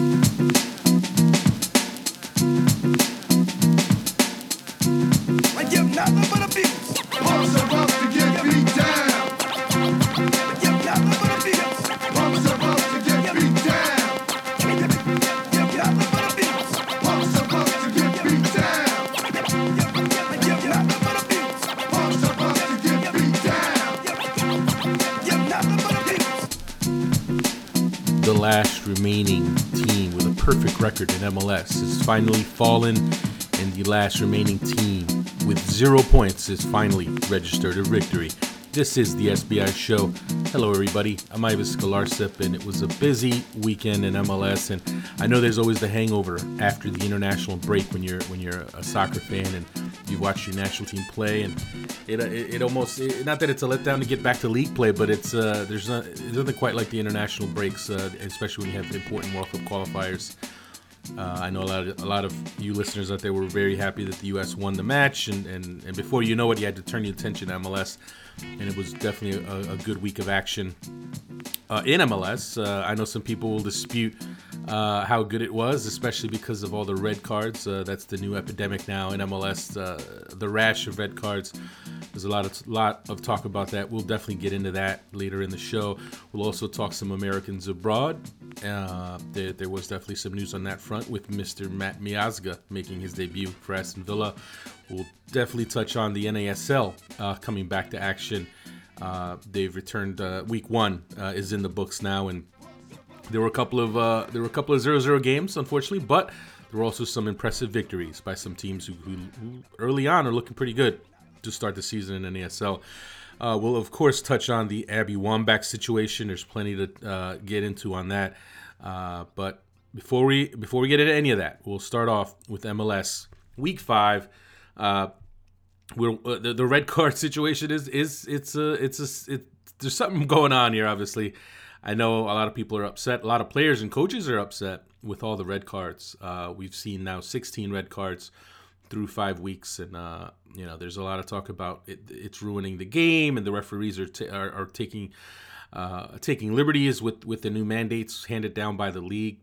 I record in MLS has finally fallen, and the last remaining team with zero points has finally registered a victory. This is the SBI show. Hello, everybody. I'm Ives Galarcep, and it was a busy weekend in MLS. And I know there's always the hangover after the international break when you're when you're a soccer fan and you watch your national team play, and it it, it almost it, not that it's a letdown to get back to league play, but it's uh, there's not there's nothing quite like the international breaks, uh, especially when you have important World Cup qualifiers. Uh, I know a lot of a lot of you listeners out there were very happy that the U.S. won the match, and, and, and before you know it, you had to turn your attention to MLS, and it was definitely a, a good week of action uh, in MLS. Uh, I know some people will dispute uh, how good it was, especially because of all the red cards. Uh, that's the new epidemic now in MLS. Uh, the rash of red cards. There's a lot of lot of talk about that. We'll definitely get into that later in the show. We'll also talk some Americans abroad. Uh, there, there was definitely some news on that front with Mr. Matt Miazga making his debut for Aston Villa. We'll definitely touch on the NASL uh, coming back to action. Uh, they've returned. Week one is in the books now, and there were a couple of uh, there were a couple of 0-0 games, unfortunately, but there were also some impressive victories by some teams who, who, who early on are looking pretty good to start the season in NASL. Uh, we'll of course touch on the Abby Wambach situation. There's plenty to uh, get into on that, uh, but before we before we get into any of that, we'll start off with MLS Week Five. Uh, we're, uh, the, the red card situation is is it's a it's a it, there's something going on here. Obviously, I know a lot of people are upset. A lot of players and coaches are upset with all the red cards. Uh, we've seen now 16 red cards through five weeks, and uh, you know there's a lot of talk about it, it's ruining the game, and the referees are ta- are, are taking uh, taking liberties with with the new mandates handed down by the league.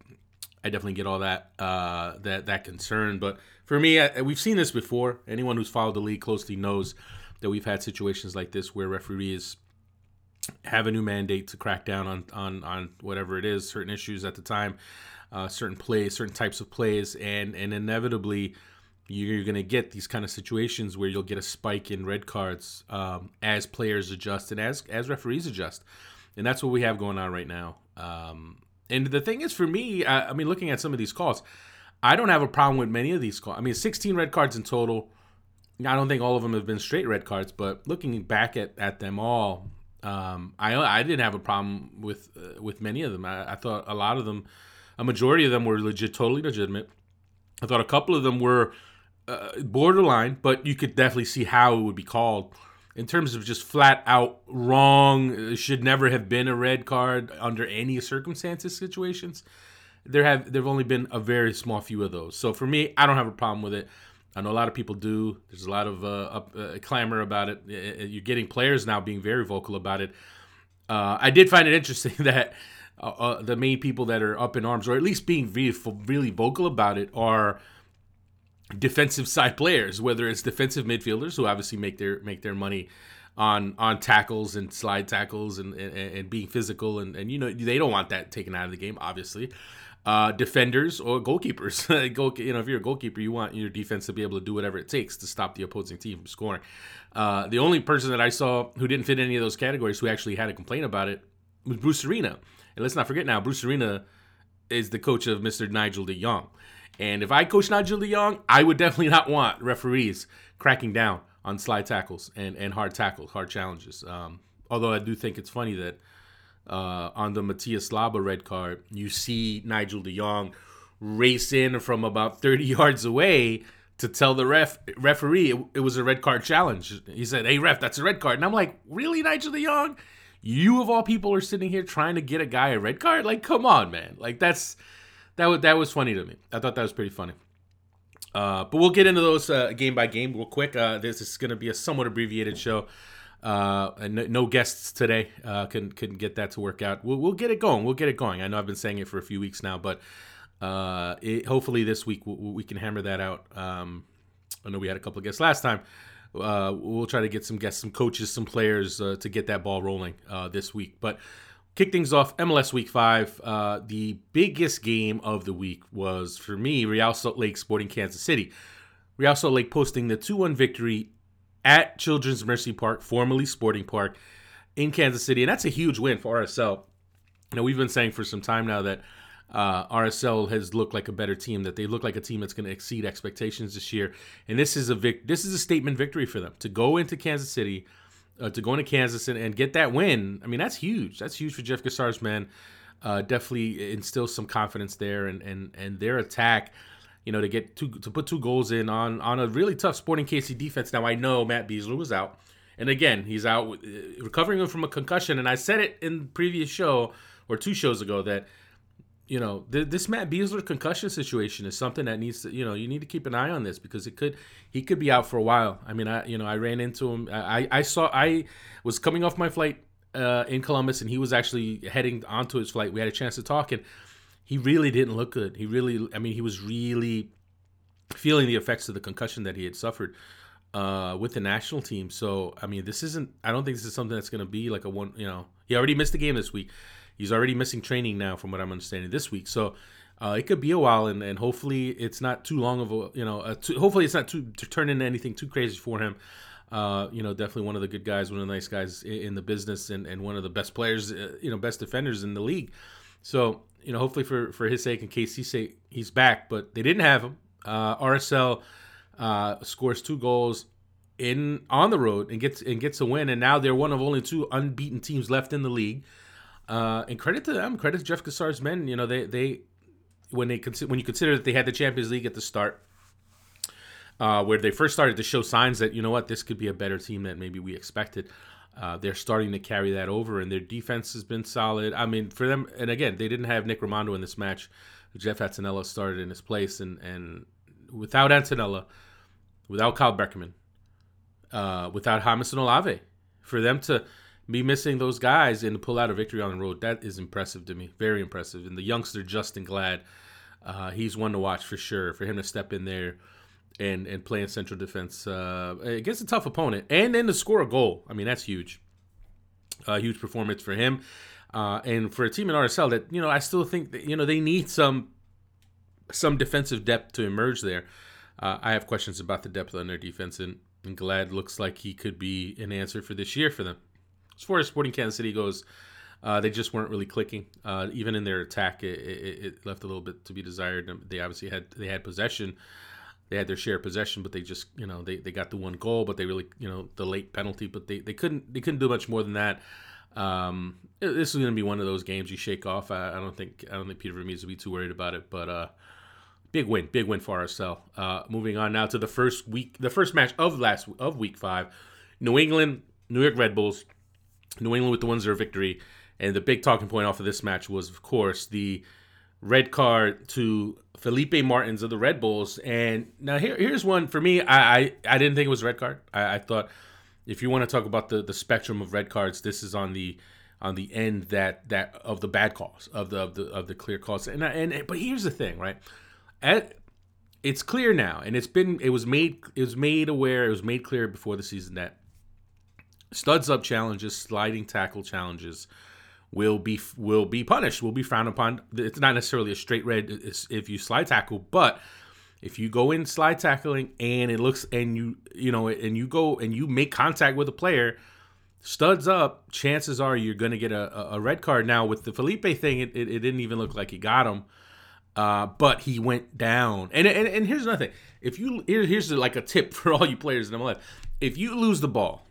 I definitely get all that uh, that that concern, but for me, I, we've seen this before. Anyone who's followed the league closely knows that we've had situations like this where referees have a new mandate to crack down on on, on whatever it is, certain issues at the time, uh, certain plays, certain types of plays, and and inevitably you're going to get these kind of situations where you'll get a spike in red cards um, as players adjust and as as referees adjust, and that's what we have going on right now. Um, and the thing is, for me, I, I mean, looking at some of these calls, I don't have a problem with many of these calls. I mean, 16 red cards in total. I don't think all of them have been straight red cards, but looking back at, at them all, um, I I didn't have a problem with uh, with many of them. I, I thought a lot of them, a majority of them were legit, totally legitimate. I thought a couple of them were uh, borderline, but you could definitely see how it would be called in terms of just flat out wrong. Should never have been a red card under any circumstances situations. There have there've only been a very small few of those. So for me, I don't have a problem with it. I know a lot of people do. There's a lot of uh, up, uh, clamor about it. You're getting players now being very vocal about it. Uh, I did find it interesting that uh, uh, the main people that are up in arms, or at least being really, really vocal about it, are defensive side players. Whether it's defensive midfielders who obviously make their make their money on on tackles and slide tackles and and, and being physical, and, and you know they don't want that taken out of the game, obviously uh, defenders or goalkeepers. Goal, you know, if you're a goalkeeper, you want your defense to be able to do whatever it takes to stop the opposing team from scoring. Uh, the only person that I saw who didn't fit any of those categories who actually had a complaint about it was Bruce Arena. And let's not forget now, Bruce Arena is the coach of Mr. Nigel de Jong. And if I coach Nigel de Jong, I would definitely not want referees cracking down on slide tackles and, and hard tackles, hard challenges. Um, although I do think it's funny that uh, on the Matías Laba red card, you see Nigel de Jong race in from about 30 yards away to tell the ref referee it, it, was a red card challenge. He said, "Hey ref, that's a red card." And I'm like, "Really, Nigel de Jong? You of all people are sitting here trying to get a guy a red card? Like, come on, man! Like that's that was that was funny to me. I thought that was pretty funny." Uh, but we'll get into those uh, game by game real quick. Uh, this is going to be a somewhat abbreviated show. Uh, and no, guests today. Uh, couldn't couldn't get that to work out. We'll, we'll get it going. We'll get it going. I know I've been saying it for a few weeks now, but Uh, it, hopefully this week we, we can hammer that out. Um, I know we had a couple of guests last time. Uh, we'll try to get some guests, some coaches, some players uh, to get that ball rolling uh, this week. But kick things off, MLS Week Five. Uh, the biggest game of the week was for me Real Salt Lake Sporting Kansas City. Real Salt Lake posting the 2 1 victory at Children's Mercy Park, formerly Sporting Park, in Kansas City. And that's a huge win for RSL. You know, we've been saying for some time now that uh, RSL has looked like a better team, that they look like a team that's going to exceed expectations this year. And this is a vic- this is a statement victory for them to go into Kansas City, uh, to go into Kansas and, and get that win. I mean, that's huge. That's huge for Jeff Cassar's men. Uh, definitely instills some confidence there, and and and their attack you know, to get two to put two goals in on on a really tough Sporting KC defense. Now I know Matt Besler was out, and again he's out uh, recovering from a concussion. And I said it in previous show or two shows ago that you know th- this Matt Besler concussion situation is something that needs to you know you need to keep an eye on this because it could he could be out for a while. I mean I you know I ran into him I I saw I was coming off my flight uh, in Columbus and he was actually heading onto his flight. We had a chance to talk and he really didn't look good. He really, I mean, he was really feeling the effects of the concussion that he had suffered uh, with the national team. So, I mean, this isn't, I don't think this is something that's going to be like a one, you know, he already missed the game this week. He's already missing training now, from what I'm understanding this week. So, uh, it could be a while, and, and hopefully it's not too long of a, you know, a too, hopefully it's not too to turn into anything too crazy for him. Uh, you know, definitely one of the good guys, one of the nice guys in, in the business, and, and one of the best players, uh, you know, best defenders in the league. So, you know, hopefully for, for his sake and KC's sake, he's back. But they didn't have him. Uh, RSL uh, scores two goals in on the road and gets and gets a win, and now they're one of only two unbeaten teams left in the league. Uh, and credit to them, credit to Jeff Cassar's men. You know, they they when they consider when you consider that they had the Champions League at the start, uh, where they first started to show signs that you know what this could be a better team than maybe we expected. Uh, they're starting to carry that over, and their defense has been solid. I mean, for them, and again, they didn't have Nick Rimando in this match. Jeff Attinella started in his place, and and without Attinella, without Kyle Beckerman, uh, without and Olave, for them to be missing those guys and to pull out a victory on the road, that is impressive to me. Very impressive. And the youngster Justen Glad, uh, he's one to watch for sure. For him to step in there and and play in central defense uh, against a tough opponent, and then to score a goal. I mean, that's huge. A huge performance for him, uh, and for a team in RSL that you know I still think that you know they need some some defensive depth to emerge there. Uh, I have questions about the depth on their defense, and, and Glad looks like he could be an answer for this year for them. As far as Sporting Kansas City goes, uh, they just weren't really clicking. Uh, even in their attack, it, it, it left a little bit to be desired. They obviously had they had possession, they had their share of possession, but they just you know they, they got the one goal, but they really you know the late penalty, but they, they couldn't they couldn't do much more than that. Um, this is going to be one of those games you shake off. I, I don't think I don't think Peter Vermes will be too worried about it, but uh, big win, big win for RSL. Uh, moving on now to the first week, the first match of last of week five, New England, New York Red Bulls. New England with the 1 0 victory. And the big talking point off of this match was, of course, the red card to Felipe Martins of the Red Bulls. And now here, here's one for me. I, I, I didn't think it was red card. I, I thought if you want to talk about the, the spectrum of red cards, this is on the on the end that that of the bad calls of the of the of the clear calls. And and but here's the thing, right? At, it's clear now, and it's been it was made it was made aware it was made clear before the season that studs up challenges, sliding tackle challenges will be will be punished, will be frowned upon. It's not necessarily a straight red if you slide tackle, but if you go in slide tackling and it looks and you you know and you go and you make contact with a player, studs up, chances are you're going to get a, a- red card. Now with the Felipe thing, it, it, it didn't even look like he got him. Uh, but he went down. And, and and here's another thing. If you here, here's like a tip for all you players in MLS. If you lose the ball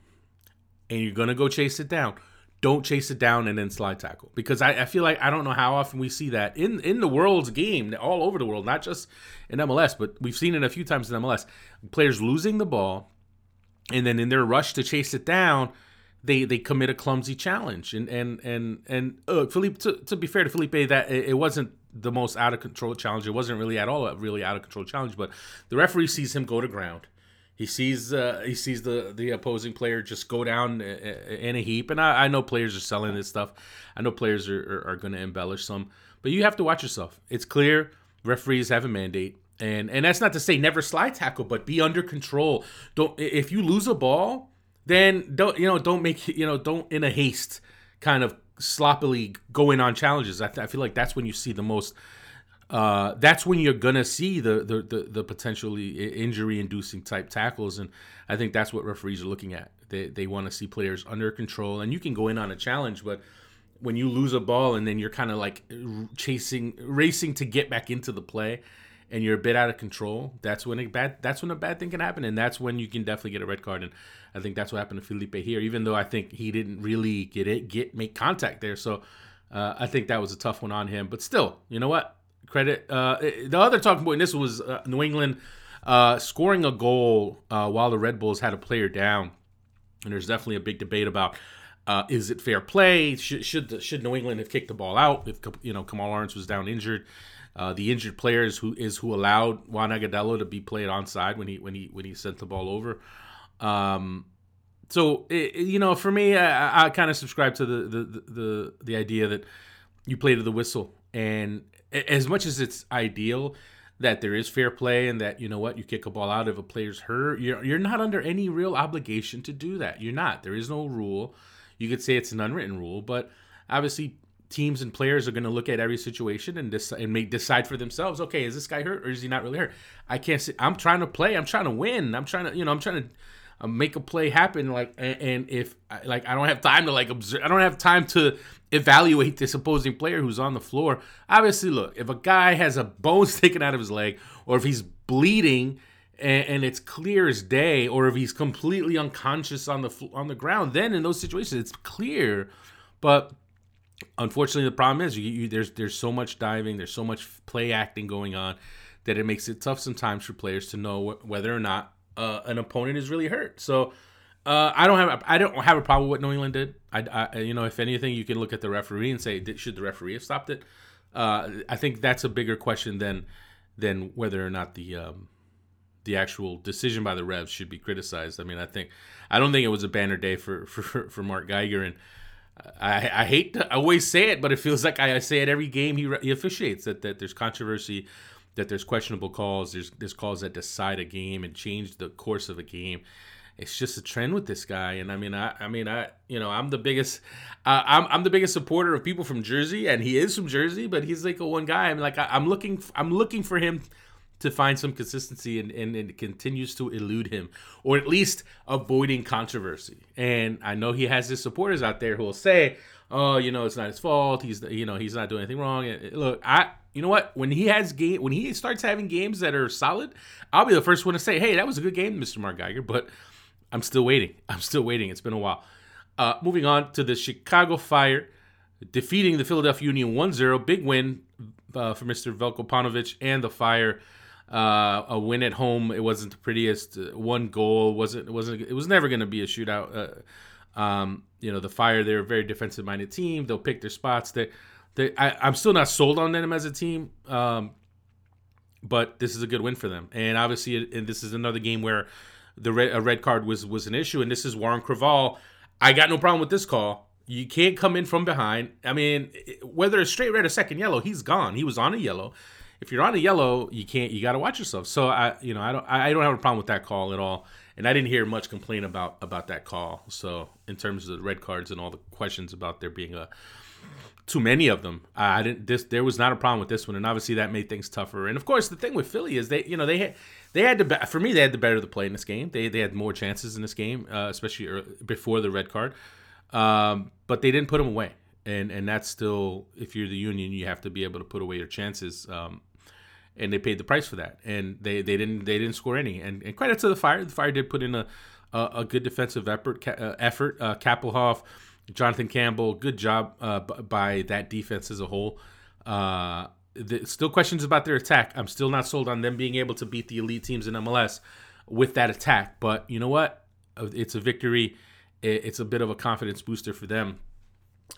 and you're gonna go chase it down, don't chase it down and then slide tackle. Because I, I feel like I don't know how often we see that in in the world's game, all over the world, not just in MLS, but we've seen it a few times in MLS. Players losing the ball and then in their rush to chase it down, they they commit a clumsy challenge. And and and and uh, Felipe, to, to be fair to Felipe, that it, it wasn't the most out of control challenge. It wasn't really at all a really out of control challenge. But the referee sees him go to ground. He sees uh, he sees the the opposing player just go down i- i- in a heap. And I, I know players are selling this stuff. I know players are, are, are going to embellish some. But you have to watch yourself. It's clear referees have a mandate. And and that's not to say never slide tackle, but be under control. Don't if you lose a ball, then don't you know don't make you know don't in a haste kind of sloppily go in on challenges. I, I feel like that's when you see the most uh, that's when you're gonna see the the the, the potentially injury inducing type tackles, and I think that's what referees are looking at. They they want to see players under control, and you can go in on a challenge, but when you lose a ball and then you're kind of like chasing, racing to get back into the play, and you're a bit out of control, that's when a bad that's when a bad thing can happen, and that's when you can definitely get a red card. And I think that's what happened to Felipe here, even though I think he didn't really get it get make contact there. So uh, I think that was a tough one on him, but still, you know what? Credit. Uh, the other talking point in this was uh, New England uh, scoring a goal uh, while the Red Bulls had a player down, and there's definitely a big debate about uh, is it fair play? Should should, should New England have kicked the ball out if you know Kemar Lawrence was down injured? Uh, the injured player is who is who allowed Juan Agudelo to be played onside when he when he when he sent the ball over. Um, so it, you know, for me, I, I kind of subscribe to the, the the the idea that you play to the whistle, and as much as it's ideal that there is fair play and that you know what you kick a ball out if a player's hurt you're, you're not under any real obligation to do that. You're not. There is no rule. You could say it's an unwritten rule but obviously teams and players are going to look at every situation and decide and make decide for themselves okay is this guy hurt or is he not really hurt? I can't say i'm trying to play i'm trying to win i'm trying to you know i'm trying to uh, make a play happen like and, if like i don't have time to like observe i don't have time to evaluate this opposing player who's on the floor. Obviously, look, if a guy has a bone sticking out of his leg, or if he's bleeding and, and, it's clear as day, or if he's completely unconscious on the on the ground, then in those situations it's clear. But unfortunately, the problem is you, you, there's there's so much diving, there's so much play acting going on that it makes it tough sometimes for players to know wh- whether or not uh, an opponent is really hurt. So uh, I don't have I don't have a problem with what New England did. I, I, you know if anything you can look at the referee and say should the referee have stopped it. Uh, I think that's a bigger question than than whether or not the um, the actual decision by the refs should be criticized. I mean I think I don't think it was a banner day for for, for Mark Geiger and I, I hate to always say it, but it feels like I, say it every game he, he officiates that, that there's controversy, that there's questionable calls, there's there's calls that decide a game and change the course of a game it's just a trend with this guy. And I mean, I, I mean, I, you know, I'm the biggest, uh, I'm, I'm the biggest supporter of people from Jersey, and he is from Jersey, but he's like a one guy. I'm like, I, am looking, I'm looking for him to find some consistency, and, and, and it continues to elude him, or at least avoiding controversy. And I know he has his supporters out there who will say, oh, you know, it's not his fault. He's, you know, he's not doing anything wrong. Look, I, you know what? When he has game, when he starts having games that are solid, I'll be the first one to say, hey, that was a good game, Mr. Mark Geiger. But I'm still waiting. I'm still waiting. It's been a while. Uh, moving on to the Chicago Fire defeating the Philadelphia Union 1-0. Big win uh, for Mr. Veljko Paunovic and the Fire. Uh, a win at home. It wasn't the prettiest. Uh, one goal wasn't. It wasn't. It was never going to be a shootout. Uh, um, you know, the Fire. They're a very defensive-minded team. They'll pick their spots. They, they. I, am still not sold on them as a team. Um, but this is a good win for them. And obviously, and this is another game where the red, a red card was was an issue, and this is Warren Creavalle. I got no problem with this call. You can't come in from behind. I mean, whether it's straight red or second yellow, he's gone. He was on a yellow. If you're on a yellow, you can't. You got to watch yourself. So I, you know, I don't. I don't have a problem with that call at all. And I didn't hear much complaint about about that call. So in terms of the red cards and all the questions about there being a too many of them. I didn't. This there was not a problem with this one, and obviously that made things tougher. And of course, the thing with Philly is they, you know, they had they had to for me they had the better the play in this game. They they had more chances in this game, uh, especially early, before the red card. Um, but they didn't put them away, and and that's still if you're the Union, you have to be able to put away your chances. Um, and they paid the price for that, and they, they didn't they didn't score any. And, and credit to the Fire, the Fire did put in a a, a good defensive effort. Uh, effort. Uh, Kappelhof, Jonathan Campbell, good job uh, by that defense as a whole. Uh, the, still questions about their attack. I'm still not sold on them being able to beat the elite teams in MLS with that attack. But you know what? Uh, it's a victory. It's a bit of a confidence booster for them,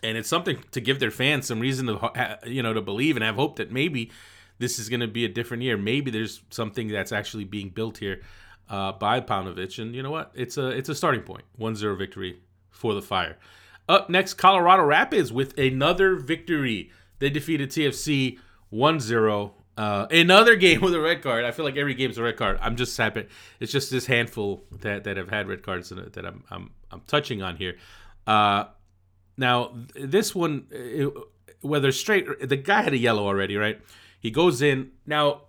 and it's something to give their fans some reason to you know to believe and have hope that maybe this is going to be a different year. Maybe there's something that's actually being built here uh, by Paunovic, and you know what? It's a it's a starting point. 1-0 victory for the Fire. Up next, Colorado Rapids with another victory. They defeated TFC 1 0. Uh, another game with a red card. I feel like every game's a red card. I'm just happy. It's just this handful that, that have had red cards that I'm I'm, I'm touching on here. Uh, now this one, it, whether straight, the guy had a yellow already, right? He goes in. Now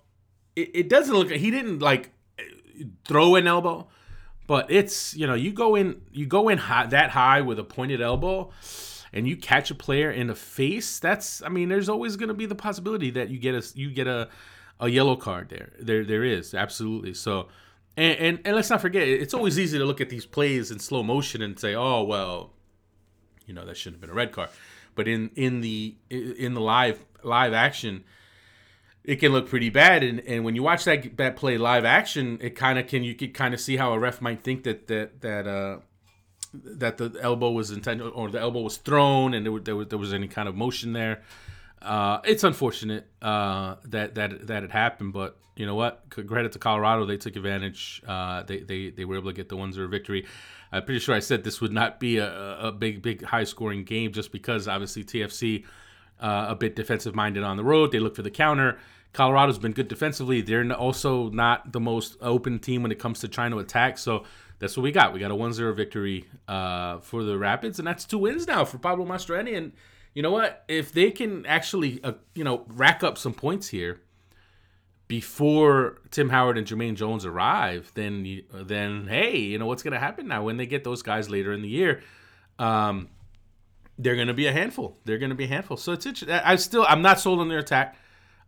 it, it doesn't look. He didn't like throw an elbow, but it's you know you go in you go in high, that high with a pointed elbow and you catch a player in the face, that's I mean, there's always going to be the possibility that you get a you get a a yellow card there. There there is absolutely. So and, and and let's not forget, it's always easy to look at these plays in slow motion and say, "Oh, well, you know, that shouldn't have been a red card." But in in the in the live live action, it can look pretty bad. And, and when you watch that that play live action, it kind of can you can kind of see how a ref might think that that that uh that the elbow was intended or the elbow was thrown and there, there was there was any kind of motion there. Uh, it's unfortunate uh, that that that it happened, but you know what? Credit to Colorado, they took advantage. Uh, they, they they were able to get the 1-0 victory. I'm pretty sure I said this would not be a, a big big high scoring game just because obviously TFC uh, a bit defensive minded on the road. They look for the counter. Colorado's been good defensively. They're also not the most open team when it comes to trying to attack. So that's what we got. We got a 1-0 victory uh, for the Rapids, and that's two wins now for Pablo Mastroeni. And you know what? If they can actually, uh, you know, rack up some points here before Tim Howard and Jermaine Jones arrive, then then hey, you know what's going to happen now when they get those guys later in the year. Um, they're going to be a handful. They're going to be a handful. So it's interesting. I still I'm not sold on their attack.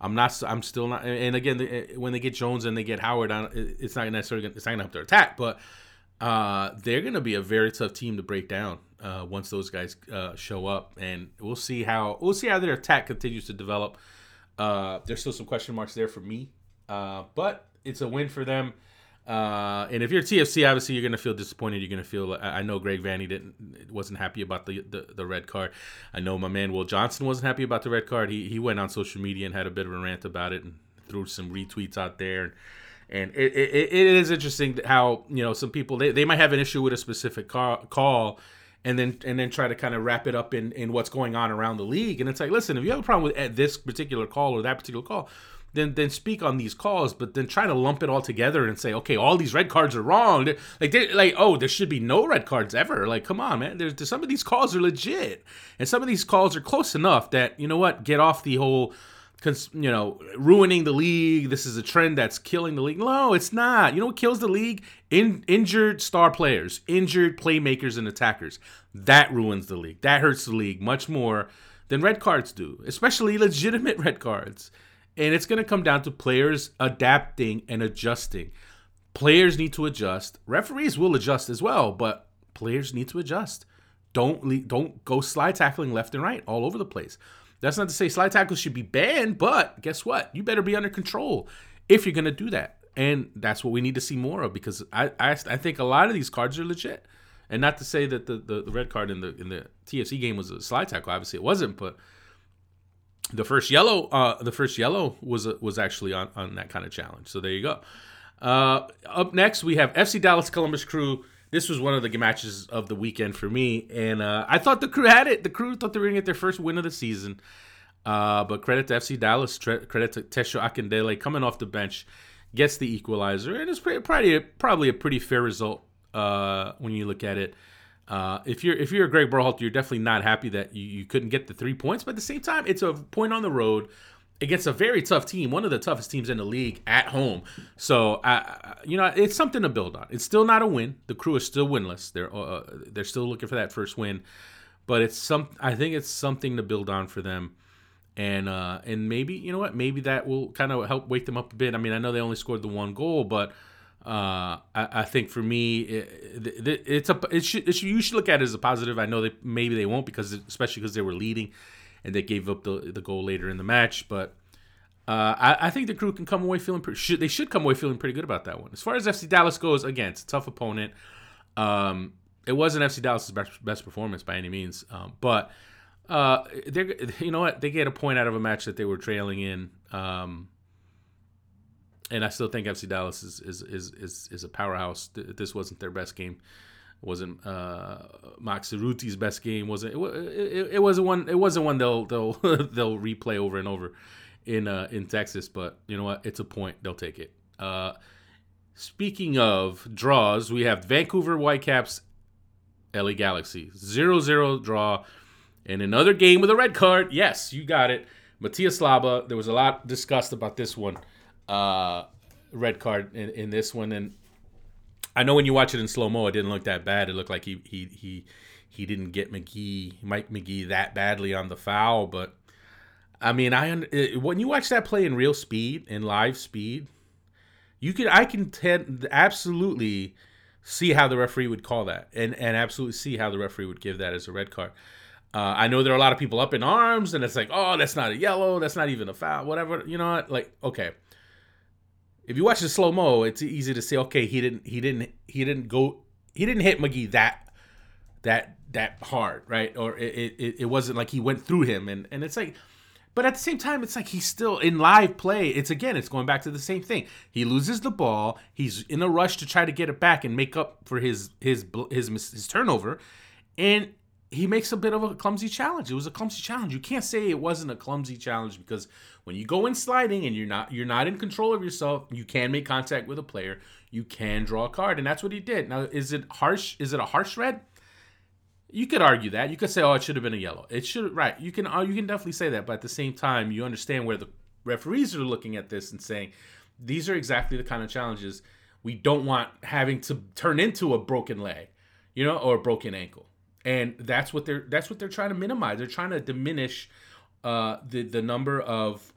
I'm not. I'm still not. And again, when they get Jones and they get Howard on, it's not necessarily. Gonna, it's not going to help their attack, but uh, they're going to be a very tough team to break down uh, once those guys uh, show up, and we'll see how we'll see how their attack continues to develop. Uh, there's still some question marks there for me, uh, but it's a win for them. Uh, and if you're TFC, obviously you're to feel disappointed. You're to feel. I know Greg Vanney didn't wasn't happy about the, the, the red card. I know my man Will Johnson wasn't happy about the red card. He he went on social media and had a bit of a rant about it and threw some retweets out there. And, and it, it, it is interesting how you know some people they, they might have an issue with a specific call, call and then and then try to kind of wrap it up in in what's going on around the league and it's like listen if you have a problem with this particular call or that particular call then then speak on these calls but then try to lump it all together and say okay all these red cards are wrong like they like oh there should be no red cards ever like come on man there's, there's some of these calls are legit and some of these calls are close enough that you know what get off the whole you know, ruining the league. This is a trend that's killing the league. No, it's not. You know what kills the league? In, injured star players, injured playmakers and attackers. That ruins the league. That hurts the league much more than red cards do, especially legitimate red cards. And it's going to come down to players adapting and adjusting. Players need to adjust. Referees will adjust as well, but players need to adjust. Don't don't go slide tackling left and right all over the place. That's not to say slide tackles should be banned, but guess what? You better be under control if you're going to do that. And that's what we need to see more of because I, I, I think a lot of these cards are legit. And not to say that the, the, the red card in the in the TFC game was a slide tackle. Obviously, it wasn't. But the first yellow, uh, the first yellow was was actually on, on that kind of challenge. So there you go. Uh, up next, we have FC Dallas Columbus Crew this was one of the matches of the weekend for me, and uh, I thought the crew had it. The crew thought they were gonna get their first win of the season, uh, but credit to FC Dallas, tre- credit to Tesho Akindele coming off the bench, gets the equalizer, and it's pretty, probably a, probably a pretty fair result uh, when you look at it. Uh, if you're if you're a Greg Berhalter, you're definitely not happy that you, you couldn't get the three points, but at the same time, it's a point on the road against a very tough team, one of the toughest teams in the league at home. So, uh, you know, it's something to build on. It's still not a win. The crew is still winless. They're uh, they're still looking for that first win, but it's some. I think it's something to build on for them, and uh, and maybe you know what? Maybe that will kind of help wake them up a bit. I mean, I know they only scored the one goal, but. Uh, I, I, think for me, it, it, it's a it should, it should, you should look at it as a positive. I know that maybe they won't because especially because they were leading and they gave up the, the goal later in the match. But uh, I, I, think the crew can come away feeling pretty. Should, they should come away feeling pretty good about that one. As far as FC Dallas goes, again, it's a tough opponent. Um, it wasn't FC Dallas's best, best performance by any means, um, but uh, they you know what they get a point out of a match that they were trailing in. Um, and I still think FC Dallas is is is is, is a powerhouse. This wasn't their best game It wasn't uh, Max best game. wasn't it, it, it, wasn't one. It wasn't one they'll they'll they'll replay over and over in uh, in Texas. But you know what? It's a point. They'll take it. Uh, speaking of draws, we have Vancouver Whitecaps, LA Galaxy, 0-0 draw, and another game with a red card. Yes, you got it. Matias Laba. There was a lot discussed about this one. Uh, red card in, in this one, and I know when you watch it in slow mo, it didn't look that bad. It looked like he he he he didn't get Magee, Mike Magee, that badly on the foul. But I mean, I when you watch that play in real speed, in live speed, you can I can tend, absolutely see how the referee would call that, and and absolutely see how the referee would give that as a red card. Uh, I know there are a lot of people up in arms, and it's like, oh, that's not a yellow, that's not even a foul, whatever. You know what? Like, okay, if you watch the slow mo, it's easy to say, okay, he didn't, he didn't, he didn't go, he didn't hit Magee that, that, that hard, right? Or it, it, it wasn't like he went through him, and and it's like, but at the same time, it's like he's still in live play. It's again, it's going back to the same thing. He loses the ball. He's in a rush to try to get it back and make up for his his bl- his his turnover, and he makes a bit of a clumsy challenge. It was a clumsy challenge. You can't say it wasn't a clumsy challenge because when you go in sliding and you're not you're not in control of yourself, you can make contact with a player. You can draw a card, and that's what he did. Now, is it harsh? Is it a harsh red? You could argue that. You could say, "Oh, it should have been a yellow." It should, right? You can, uh, you can definitely say that. But at the same time, you understand where the referees are looking at this and saying, "These are exactly the kind of challenges we don't want having to turn into a broken leg, you know, or a broken ankle." And that's what they're that's what they're trying to minimize. They're trying to diminish uh, the the number of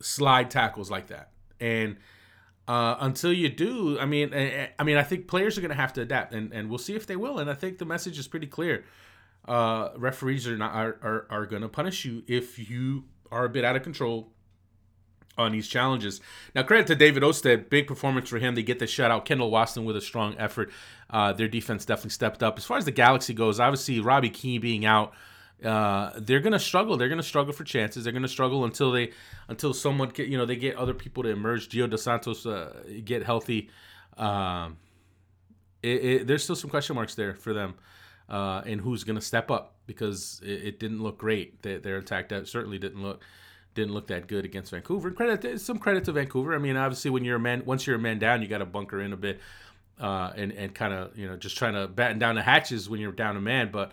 slide tackles like that. And uh, until you do, I mean, I, I mean, I think players are going to have to adapt, and, and we'll see if they will. And I think the message is pretty clear. Uh, referees are not are, are, are going to punish you if you are a bit out of control on these challenges. Now, credit to David Ousted, big performance for him. They get the shutout. Kendall Waston with a strong effort. Uh, their defense definitely stepped up. As far as the Galaxy goes, obviously Robbie Keane being out, uh, they're gonna struggle. They're gonna struggle for chances. They're gonna struggle until they until someone get you know they get other people to emerge. Gio Dos Santos uh, get healthy. Um, it, it, there's still some question marks there for them, uh, and who's gonna step up because it, it didn't look great. They, their attack that certainly didn't look didn't look that good against Vancouver. And credit some credit to Vancouver. I mean, obviously when you're a man, once you're a man down, you got to bunker in a bit, uh, and and kind of you know just trying to batten down the hatches when you're down a man. But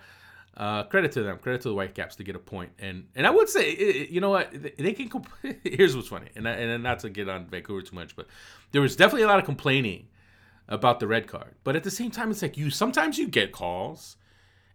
uh, credit to them, credit to the Whitecaps to get a point. And and I would say, you know what, they- can. Comp- Here's what's funny, and I, and not to get on Vancouver too much, but there was definitely a lot of complaining about the red card. But at the same time, it's like you sometimes you get calls,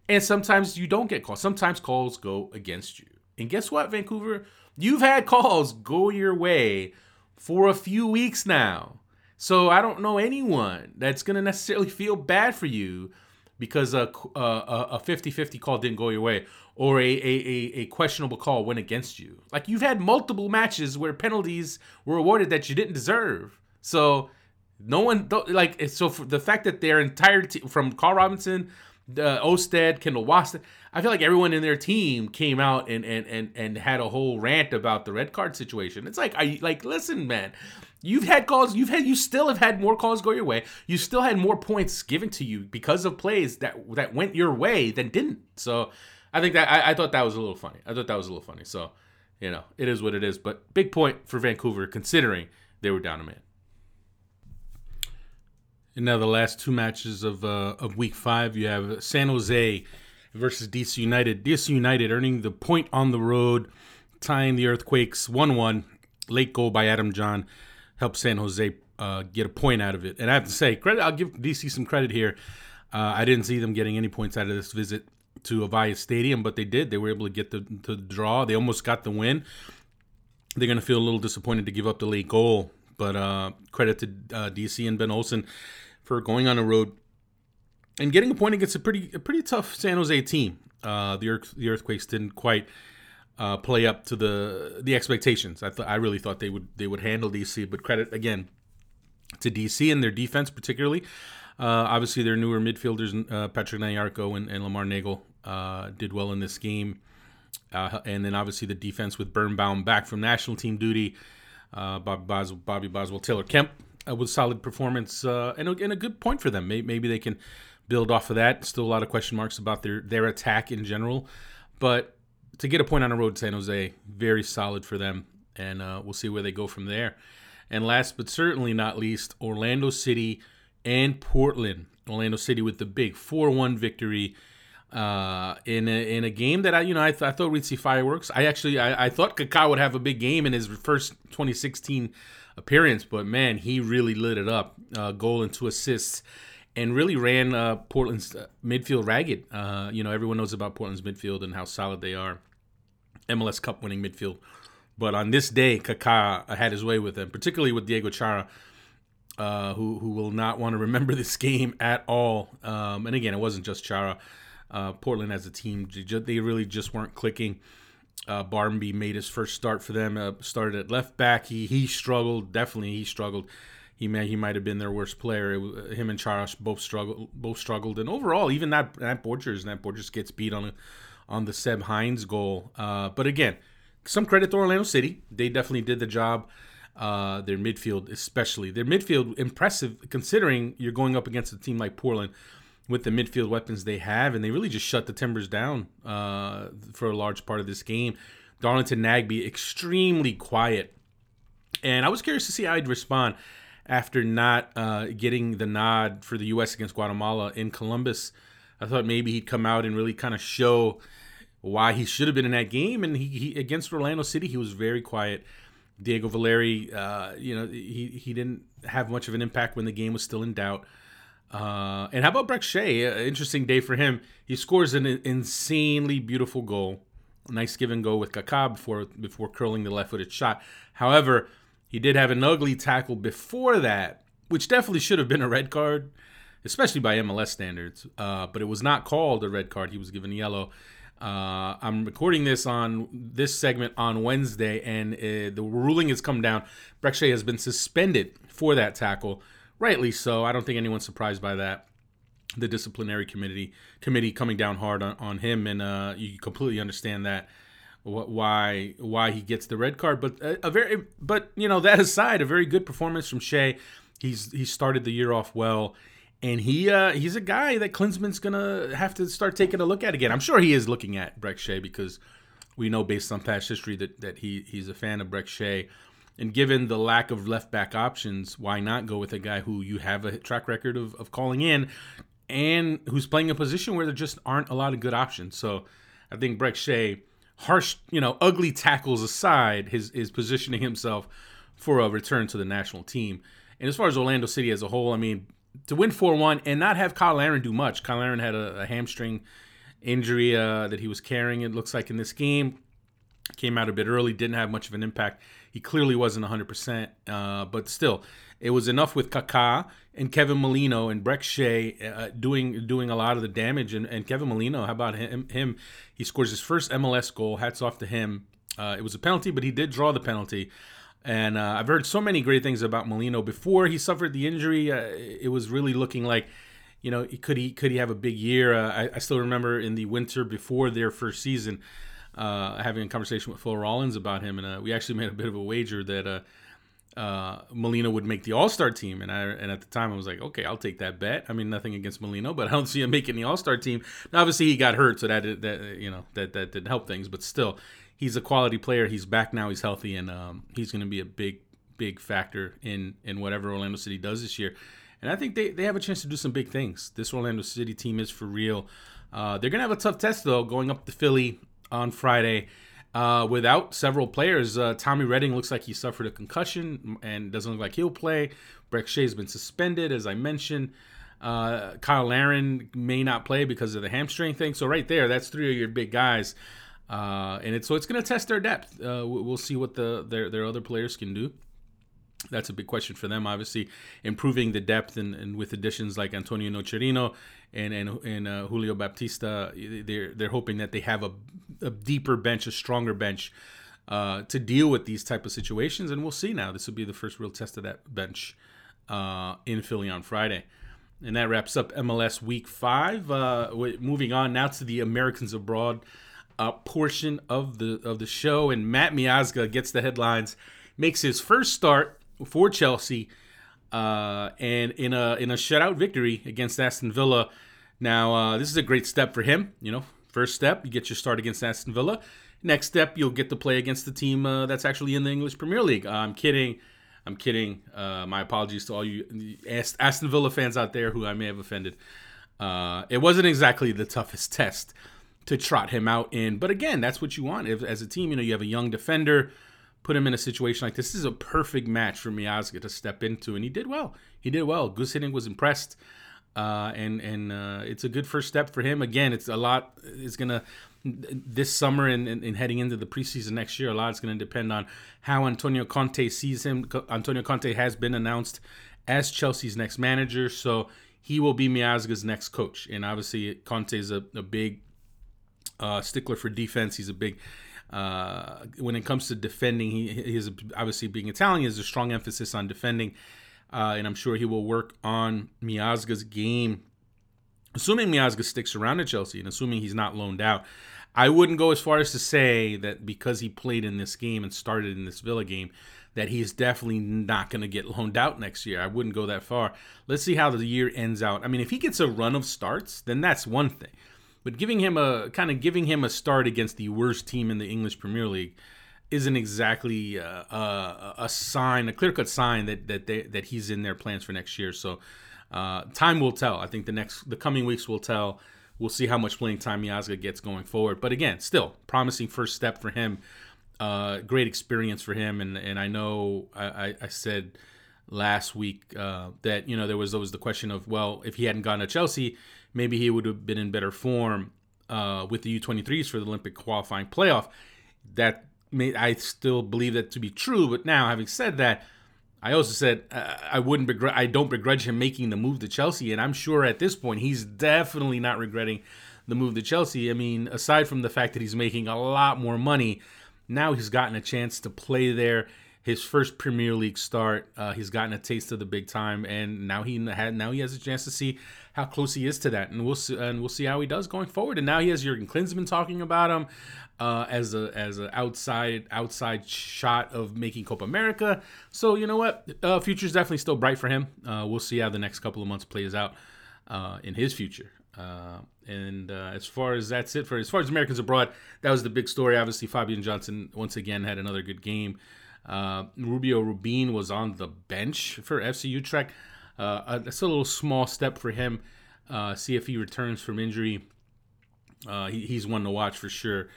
and sometimes you don't get calls. Sometimes calls go against you. And guess what, Vancouver? You've had calls go your way for a few weeks now. So I don't know anyone that's going to necessarily feel bad for you because a, a, a 50-50 call didn't go your way or a, a, a, questionable call went against you. Like you've had multiple matches where penalties were awarded that you didn't deserve. So no one like so for the fact that their entire team from Carl Robinson, uh, Ousted, Kendall Waston, I feel like everyone in their team came out and and and and had a whole rant about the red card situation. It's like I like listen, man. You've had calls. You've had. You still have had more calls go your way. You still had more points given to you because of plays that that went your way than didn't. So, I think that I, I thought that was a little funny. I thought that was a little funny. So, you know, it is what it is. But big point for Vancouver considering they were down a man. And now the last two matches of uh, of Week Five, you have San Jose versus DC United. DC United earning the point on the road, tying the Earthquakes one-one. Late goal by Adam Jahn helped San Jose uh, get a point out of it. And I have to say, credit. I'll give DC some credit here. Uh, I didn't see them getting any points out of this visit to Avaya Stadium, but they did. They were able to get the to draw. They almost got the win. They're going to feel a little disappointed to give up the late goal, but uh, credit to uh, DC and Ben Olsen for going on a road and getting a point against a pretty a pretty tough San Jose team. Uh, the Earth, the Earthquakes didn't quite uh, play up to the the expectations. I thought I really thought they would they would handle DC, but credit again to DC and their defense particularly. Uh, obviously, their newer midfielders, uh, Patrick Nyarko and, and Lamar Neagle, uh, did well in this game. Uh, and then obviously the defense with Birnbaum back from national team duty. Bob Bos- Bobby Boswell, Taylor Kemp uh, with solid performance uh, and, a, and a good point for them. Maybe, maybe they can build off of that. Still a lot of question marks about their their attack in general, but to get a point on the road, to San Jose, very solid for them. and uh, we'll see where they go from there. And last but certainly not least, Orlando City and Portland. Orlando City with the big 4-1 victory uh, in a, in a game that I you know I, th- I thought we'd see fireworks. I actually I, I thought Kaká would have a big game in his first 2016 appearance, but man, he really lit it up. Uh, goal and two assists, and really ran uh, Portland's uh, midfield ragged. Uh, you know everyone knows about Portland's midfield and how solid they are. MLS Cup winning midfield, but on this day, Kaká had his way with them, particularly with Diego Chara. Uh, who who will not want to remember this game at all? Um, and again, it wasn't just Chara. Uh, Portland as a team, they really just weren't clicking. Uh, Barmby made his first start for them. Uh, started at left back. He he struggled. Definitely, he struggled. He may he might have been their worst player. Was, him and Charas both struggled. Both struggled. And overall, even that that Borchers, that Borchers gets beat on on the Seb Hines goal. Uh, but again, some credit to Orlando City. They definitely did the job. Uh, their midfield, especially their midfield, impressive considering you're going up against a team like Portland with the midfield weapons they have, and they really just shut the Timbers down uh, for a large part of this game. Darlington Nagbe extremely quiet, and I was curious to see how he'd respond after not uh, getting the nod for the U.S. against Guatemala in Columbus. I thought maybe he'd come out and really kind of show why he should have been in that game, and he, he against Orlando City he was very quiet. Diego Valeri, uh, you know, he he didn't have much of an impact when the game was still in doubt. Uh, and how about Brek Shea? Uh, interesting day for him. He scores an insanely beautiful goal. Nice give and go with Kaká before before curling the left-footed shot. However, he did have an ugly tackle before that, which definitely should have been a red card, especially by MLS standards. Uh, but it was not called a red card. He was given yellow. Uh, I'm recording this on this segment on Wednesday, and uh, the ruling has come down. Brek Shea has been suspended for that tackle rightly so. I don't think anyone's surprised by that. The disciplinary committee committee coming down hard on, on him, and uh, you completely understand that why why he gets the red card. But a, a, very but you know that aside, a very good performance from Shea. He's he started the year off well, and he uh, he's a guy that Klinsmann's gonna have to start taking a look at again. I'm sure he is looking at Brek Shea because we know based on past history that that he he's a fan of Brek Shea. And given the lack of left back options, why not go with a guy who you have a track record of, of calling in and who's playing a position where there just aren't a lot of good options? So I think Brek Shea, harsh, you know, ugly tackles aside, his is positioning himself for a return to the national team. And as far as Orlando City as a whole, I mean, to win 4 1 and not have Cyle Larin do much. Cyle Larin had a, a hamstring injury uh, that he was carrying, it looks like, in this game. Came out a bit early, didn't have much of an impact. He clearly wasn't 100%, uh, but still, it was enough with Kaká and Kevin Molino and Brek Shea uh, doing doing a lot of the damage. And, and Kevin Molino, how about him? Him, he scores his first MLS goal. Hats off to him. Uh, it was a penalty, but he did draw the penalty. And uh, I've heard so many great things about Molino. Before he suffered the injury, uh, it was really looking like, you know, could he could he have a big year? Uh, I, I still remember in the winter before their first season uh, having a conversation with Phil Rawlins about him, and uh, we actually made a bit of a wager that uh, uh, Molino would make the All Star team, and I and at the time I was like, okay, I'll take that bet. I mean, nothing against Molino, but I don't see him making the All Star team. Now, obviously, he got hurt, so that that you know that that didn't help things, but still, he's a quality player. He's back now. He's healthy, and um, he's going to be a big big factor in in whatever Orlando City does this year. And I think they, they have a chance to do some big things. This Orlando City team is for real. Uh, they're going to have a tough test, though, going up to Philly on Friday. Uh, without several players, uh, Tommy Redding looks like he suffered a concussion and doesn't look like he'll play. Brek Shea's been suspended, as I mentioned. Uh, Cyle Larin may not play because of the hamstring thing. So right there, that's three of your big guys, uh, and it's so it's going to test their depth. Uh, we'll see what the their their other players can do that's a big question for them. Obviously, improving the depth and, and with additions like Antonio Nocerino and and, and uh, Julio Baptista, they're they're hoping that they have a, a deeper bench, a stronger bench uh, to deal with these type of situations. And we'll see now. This will be the first real test of that bench uh, in Philly on Friday. And that wraps up MLS Week Five. Uh, moving on now to the Americans abroad uh, portion of the of the show, and Matt Miazga gets the headlines, makes his first start for Chelsea, uh, and in a in a shutout victory against Aston Villa. Now, uh, this is a great step for him. You know, first step, you get your start against Aston Villa, next step, you'll get to play against the team uh, that's actually in the English Premier League. I'm kidding. I'm kidding. Uh, my apologies to all you Aston Villa fans out there who I may have offended. Uh, it wasn't exactly the toughest test to trot him out in, but again, that's what you want. If, as a team, you know, you have a young defender, put him in a situation like this. This is a perfect match for Miazga to step into, and he did well. He did well. Gus Hiddink was impressed, uh, and and uh, it's a good first step for him. Again, it's a lot. It's gonna this summer and, and, and heading into the preseason next year. A lot is to depend on how Antonio Conte sees him. Antonio Conte has been announced as Chelsea's next manager, so he will be Miazga's next coach. And obviously, Conte is a, a big uh, stickler for defense. He's a big uh, when it comes to defending. He, he is obviously being Italian. He has a strong emphasis on defending, uh, and I'm sure he will work on Miazga's game. Assuming Miazga sticks around at Chelsea and assuming he's not loaned out, I wouldn't go as far as to say that because he played in this game and started in this Villa game, that he's definitely not going to get loaned out next year. I wouldn't go that far. Let's see how the year ends out. I mean, if he gets a run of starts, then that's one thing. But giving him a kind of giving him a start against the worst team in the English Premier League isn't exactly uh, a, a sign, a clear cut sign that that they, that he's in their plans for next year. So uh, time will tell. I think the next the coming weeks will tell. We'll see how much playing time Miazga gets going forward. But again, still promising first step for him. Uh, great experience for him, and and I know I, I, said last week uh, that you know there was always the question of well if he hadn't gone to Chelsea maybe he would have been in better form uh, with the U23s for the Olympic qualifying playoff. That may I still believe that to be true, but now having said that, I also said uh, I wouldn't begrudge I don't begrudge him making the move to Chelsea, and I'm sure at this point he's definitely not regretting the move to Chelsea. I mean, aside from the fact that he's making a lot more money, now he's gotten a chance to play there his first Premier League start. Uh, he's gotten a taste of the big time, and now he had now he has a chance to see how close he is to that, and we'll see, and we'll see how he does going forward. And now he has Jurgen Klinsmann talking about him uh, as a as an outside outside shot of making Copa America. So you know what, uh, future's definitely still bright for him. Uh, we'll see how the next couple of months plays out uh, in his future. Uh, and uh, as far as that's it for as far as Americans abroad, that was the big story. Obviously, Fabian Johnson once again had another good game. Uh, Rubio Rubin was on the bench for FC Utrecht. Uh, that's a little small step for him. Uh, see if he returns from injury. Uh, he, he's one to watch for sure.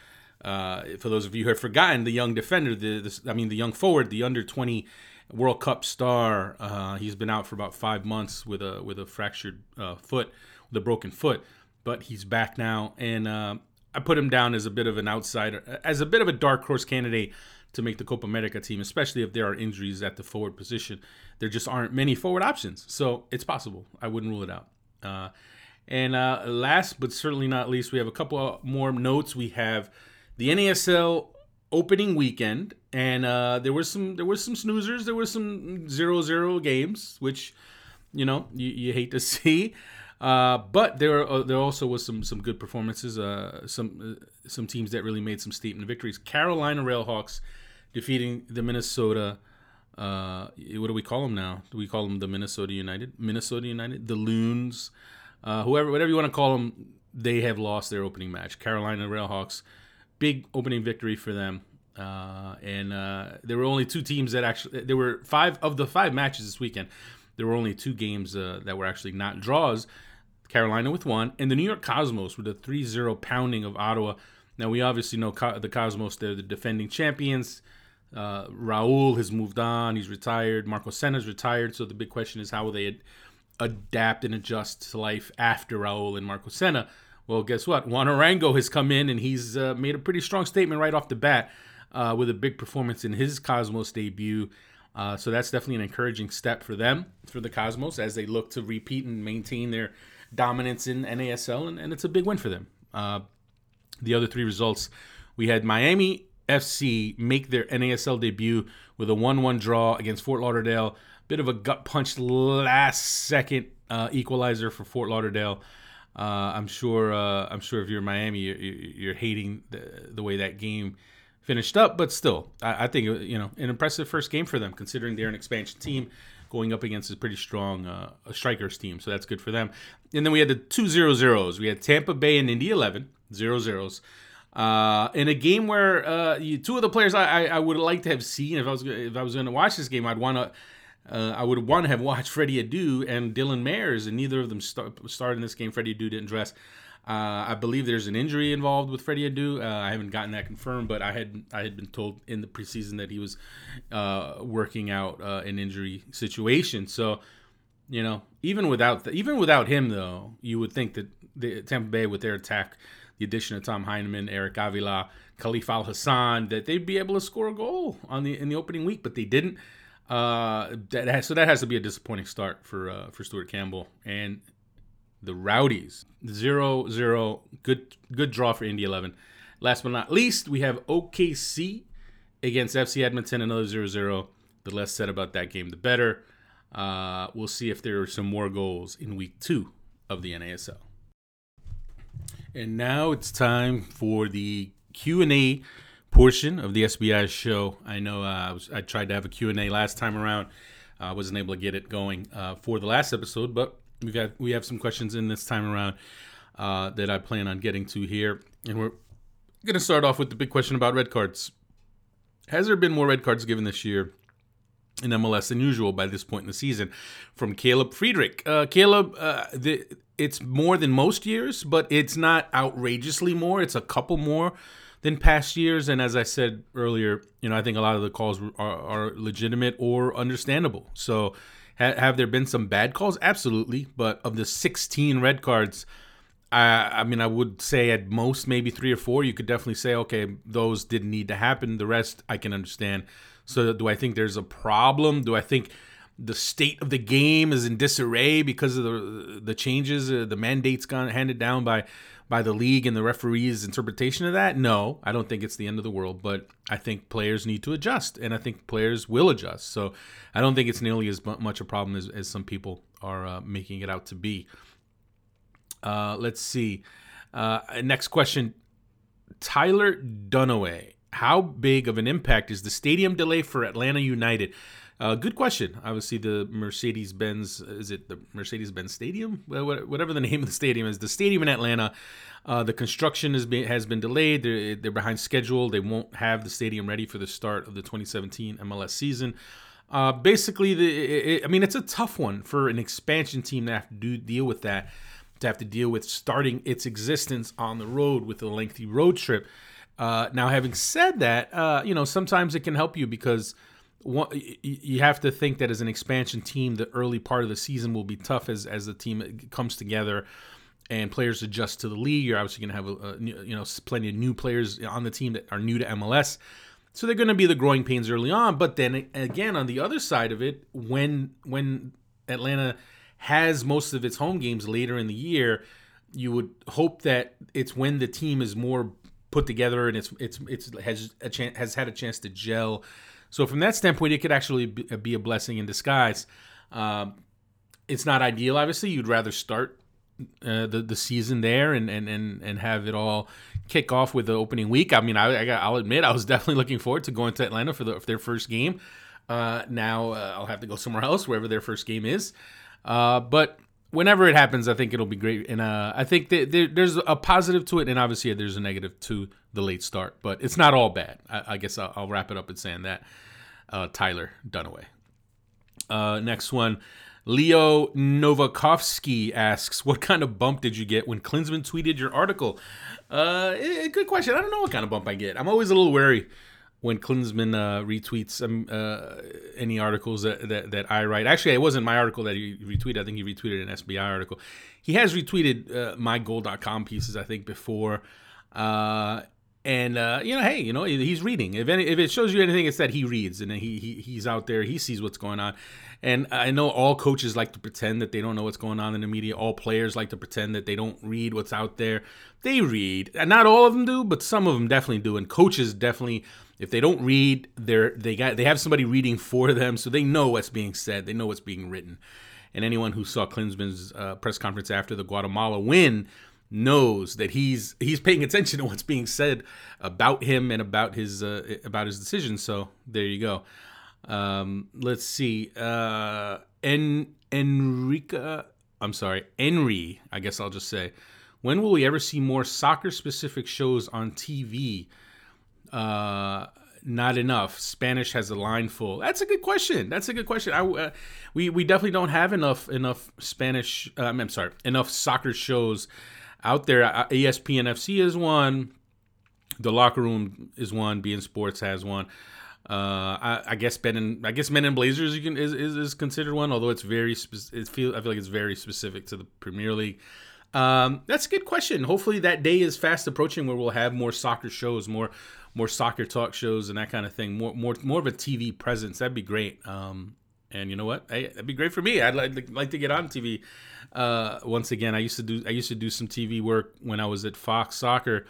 Uh, for those of you who have forgotten, the young defender, the, the I mean the young forward, the under twenty World Cup star. Uh, he's been out for about five months with a with a fractured foot, with a broken foot, but he's back now, and I put him down as a bit of an outsider, as a bit of a dark horse candidate to make the Copa America team, especially if there are injuries at the forward position. There just aren't many forward options, so it's possible. I wouldn't rule it out. Uh, and uh, last but certainly not least, we have a couple more notes. We have the NASL opening weekend, and uh, there were some there were some snoozers. There were some zero zero games, which you know you, you hate to see. Uh, but there uh, there also was some some good performances. Uh, some uh, some teams that really made some statement victories. Carolina Railhawks defeating the Minnesota. Uh, what do we call them now? Do we call them the Minnesota United? Minnesota United, the Loons, uh, whoever, whatever you want to call them. They have lost their opening match. Carolina Railhawks, big opening victory for them. Uh, and uh, there were only two teams that actually there were five of the five matches this weekend. There were only two games uh, that were actually not draws. Carolina with one, and the New York Cosmos with a 3-0 pounding of Ottawa. Now we obviously know Co- the Cosmos; they're the defending champions. Uh, Raul has moved on; he's retired. Marco Senna's retired. So the big question is how will they ad- adapt and adjust to life after Raul and Marco Senna? Well, guess what? Juan Arango has come in and he's uh, made a pretty strong statement right off the bat uh, with a big performance in his Cosmos debut. Uh, so that's definitely an encouraging step for them, for the Cosmos, as they look to repeat and maintain their dominance in NASL, and, and it's a big win for them. Uh, the other three results we had Miami FC make their NASL debut with a 1 1 draw against Fort Lauderdale. Bit of a gut punch last second uh, equalizer for Fort Lauderdale. Uh, I'm sure. Uh, I'm sure if you're Miami, you're, you're hating the, the way that game finished up. But still, I, I think you know an impressive first game for them, considering they're an expansion team going up against a pretty strong uh, strikers team. So that's good for them. And then we had the two zero zeros. We had Tampa Bay and Indy 11 zero zeros. Uh, in a game where uh, you, two of the players I, I, I would like to have seen if I was if I was going to watch this game, I'd want to uh, I would want to have watched Freddie Adu and Dylan Mares, and neither of them start, started in this game. Freddie Adu didn't dress. Uh, I believe there's an injury involved with Freddie Adu. Uh, I haven't gotten that confirmed, but I had I had been told in the preseason that he was uh, working out an injury situation. So, you know, even without the, even without him though, you would think that the Tampa Bay with their attack, the addition of Tom Heinemann, Eric Avila, Khalif Alhassan, that they'd be able to score a goal on the in the opening week, but they didn't. Uh, that has, so that has to be a disappointing start for uh, for Stuart Campbell and the Rowdies. Zero zero. Good good draw for Indy 11. Last but not least, we have OKC against FC Edmonton. Another 0 0. The less said about that game, the better. Uh, we'll see if there are some more goals in week two of the NASL. And now it's time for the Q&A portion of the SBI show. I know uh, I, was, I tried to have a Q&A last time around. I uh, wasn't able to get it going uh, for the last episode, but we got we have some questions in this time around uh, that I plan on getting to here, and we're gonna start off with the big question about red cards. Has there been more red cards given this year in MLS than usual by this point in the season? From Caleb Friedrich. Uh, Caleb, uh, the, it's more than most years, but it's not outrageously more. It's a couple more than past years. And as I said earlier, you know, I think a lot of the calls are, are legitimate or understandable. So ha- have there been some bad calls? Absolutely. But of the 16 red cards, I, I mean, I would say at most maybe three or four. You could definitely say, okay, those didn't need to happen. The rest I can understand. So, do I think there's a problem? Do I think the state of the game is in disarray because of the the changes, uh, the mandates gone handed down by by the league and the referees' interpretation of that? No, I don't think it's the end of the world, but I think players need to adjust, and I think players will adjust. So, I don't think it's nearly as much a problem as, as some people are uh, making it out to be. Uh, let's see. Uh, next question. Tyler Dunaway. How big of an impact is the stadium delay for Atlanta United? Uh, good question. Obviously, the Mercedes Benz is it the Mercedes Benz Stadium? Whatever the name of the stadium is, the stadium in Atlanta. Uh, the construction has been has been delayed. They're, they're behind schedule. They won't have the stadium ready for the start of the 2017 MLS season. Uh, basically, the it, I mean, it's a tough one for an expansion team to have to do, deal with that to have to deal with starting its existence on the road with a lengthy road trip. Uh, now, having said that, uh, you know sometimes it can help you because one, you have to think that as an expansion team, the early part of the season will be tough as as the team comes together and players adjust to the league. You're obviously going to have a, a you know plenty of new players on the team that are new to MLS. So they're going to be the growing pains early on, but then again on the other side of it, when when Atlanta has most of its home games later in the year, you would hope that it's when the team is more put together and it's it's it's has a chance has had a chance to gel. So from that standpoint, it could actually be a blessing in disguise. Um, it's not ideal, obviously. You'd rather start uh, the the season there and, and and and have it all kick off with the opening week. I mean, I, I got, I'll admit I was definitely looking forward to going to Atlanta for, the, for their first game. Uh, now uh, I'll have to go somewhere else, wherever their first game is. Uh, but whenever it happens, I think it'll be great. And uh, I think that there, there's a positive to it, and obviously there's a negative to the late start. But it's not all bad. I, I guess I'll, I'll wrap it up in saying that. Uh, Tyler Dunaway. Uh, next one. Leo Novakovsky asks, "What kind of bump did you get when Klinsmann tweeted your article?" Uh, eh, good question. I don't know what kind of bump I get. I'm always a little wary when Klinsmann uh, retweets um, uh, any articles that, that, that I write. Actually, it wasn't my article that he retweeted. I think he retweeted an SBI article. He has retweeted uh, mygoal.com pieces, I think, before. Uh, and uh, you know, hey, you know, he's reading. If any, if it shows you anything, it's that he reads and he, he he's out there. He sees what's going on. And I know all coaches like to pretend that they don't know what's going on in the media. All players like to pretend that they don't read what's out there. They read, and not all of them do, but some of them definitely do. And coaches definitely, if they don't read, they're they got they have somebody reading for them, so they know what's being said. They know what's being written. And anyone who saw Klinsmann's uh, press conference after the Guatemala win knows that he's he's paying attention to what's being said about him and about his uh, about his decision. So there you go. Um, let's see. Uh, en Enrica, I'm sorry, Henry. I guess I'll just say. When will we ever see more soccer specific shows on TV? Uh, not enough. Spanish has a line full. That's a good question. That's a good question. I, uh, we we definitely don't have enough enough Spanish. Um, I'm sorry, enough soccer shows out there. Uh, ESPN FC is one. The locker room is one. beIN Sports has one. Uh, I, I guess Ben and I guess Men in Blazers you can is, is, is considered one, although it's very spe- it feel I feel like it's very specific to the Premier League. Um, that's a good question. Hopefully that day is fast approaching where we'll have more soccer shows, more more soccer talk shows and that kind of thing. More more more of a TV presence. That'd be great. Um, and you know what? Hey, that'd be great for me. I'd like, like to get on TV. Uh, once again, I used to do I used to do some TV work when I was at Fox Soccer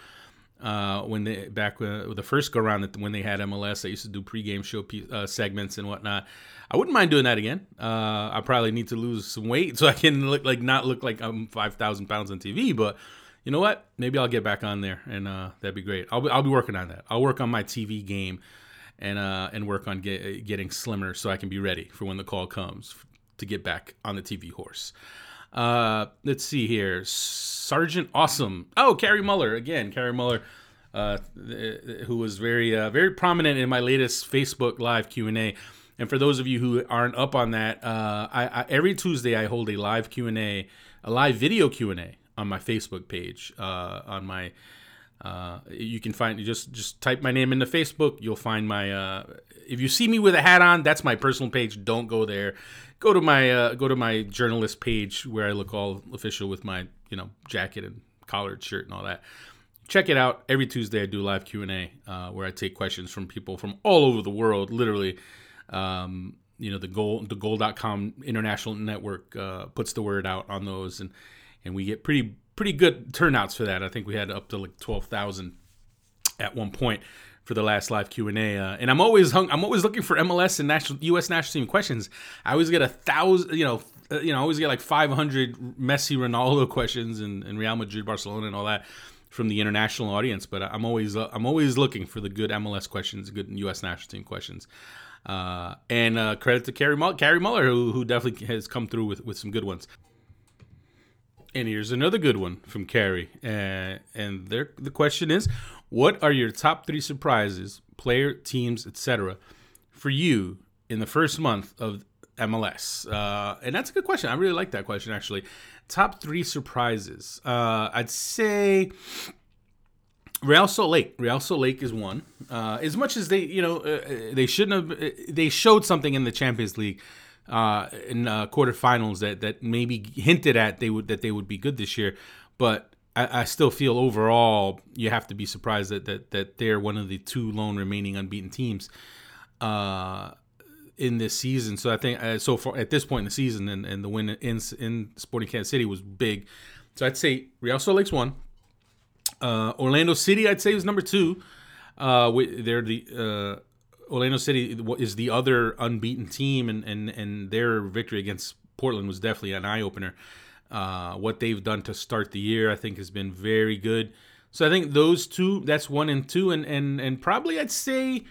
uh, when they back when, the first go around that when they had MLS. I used to do pregame show uh, segments and whatnot. I wouldn't mind doing that again. Uh, I probably need to lose some weight so I can look like not look like I'm five thousand pounds on TV. But you know what? Maybe I'll get back on there, and uh, that'd be great. I'll be, I'll be working on that. I'll work on my TV game, and uh, and work on get, getting slimmer so I can be ready for when the call comes to get back on the TV horse. Uh, let's see here. Sergeant Awesome. Oh, Carrie Muller again. Carrie Muller, uh, who was very uh, very prominent in my latest Facebook Live Q and A. And for those of you who aren't up on that, uh, I, I, every Tuesday I hold a live Q and A, a live video Q and A on my Facebook page. Uh, on my, uh, you can find just just type my name into Facebook. You'll find my. Uh, if you see me with a hat on, that's my personal page. Don't go there go to my uh, go to my journalist page where I look all official with my you know jacket and collared shirt and all that. Check it out. Every Tuesday I do live Q and A uh, where I take questions from people from all over the world. Literally, um, you know the goal the goal.com international network uh, puts the word out on those and and we get pretty pretty good turnouts for that. I think we had up to like twelve thousand at one point for the last live Q and A. Uh, and I'm always hung, I'm always looking for MLS and national U.S. national team questions. I always get a thousand, you know, uh, you know, I always get like 500 Messi, Ronaldo questions and, and Real Madrid, Barcelona, and all that from the international audience. But I'm always uh, I'm always looking for the good MLS questions, good U.S. national team questions. Uh, and uh, credit to Carrie Muller, Carrie Muller who, who definitely has come through with, with some good ones. And here's another good one from Carrie. Uh, and there, the question is what are your top three surprises, player, teams, etc., for you in the first month of MLS? Uh, and that's a good question. I really like that question, actually. Top three surprises. Uh, I'd say Real Salt Lake. Real Salt Lake is one. Uh, as much as they, you know, uh, they shouldn't have. Uh, they showed something in the Champions League uh, in uh, quarterfinals that that maybe hinted at they would that they would be good this year, but I, I, still feel overall you have to be surprised that that that they're one of the two lone remaining unbeaten teams uh, in this season. So I think uh, so far at this point in the season, and, and the win in in Sporting Kansas City was big. So I'd say Real Salt Lake's one. Uh, Orlando City, I'd say, is number two. Uh, they're the uh, Orlando City is the other unbeaten team, and, and and their victory against Portland was definitely an eye opener. Uh, what they've done to start the year, I think, has been very good. So I think those two, that's one and two, and and and probably I'd say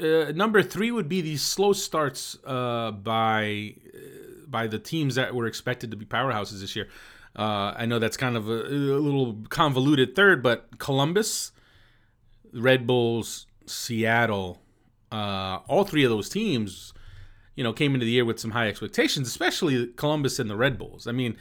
uh, number three would be these slow starts uh, by uh, by the teams that were expected to be powerhouses this year. Uh, I know that's kind of a, a, little convoluted third, but Columbus, Red Bulls, Seattle, uh, all three of those teams you know, came into the year with some high expectations, especially Columbus and the Red Bulls. I mean,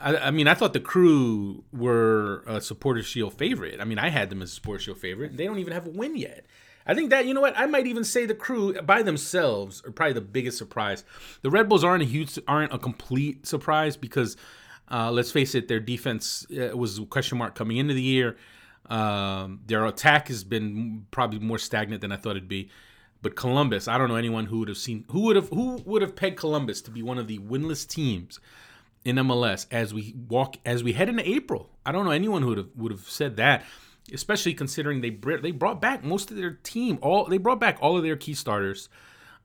I, I mean, I thought the crew were a Supporter Shield favorite. I mean, I had them as a Supporter Shield favorite, they don't even have a win yet. I think that you know what I might even say the crew by themselves are probably the biggest surprise. The Red Bulls aren't a huge, aren't a complete surprise because uh, let's face it, their defense uh, was a question mark coming into the year. Um, their attack has been probably more stagnant than I thought it'd be. But Columbus, I don't know anyone who would have seen who would have who would have pegged Columbus to be one of the winless teams in MLS as we walk as we head into April. I don't know anyone who would have would have said that, especially considering they they brought back most of their team. All they brought back all of their key starters.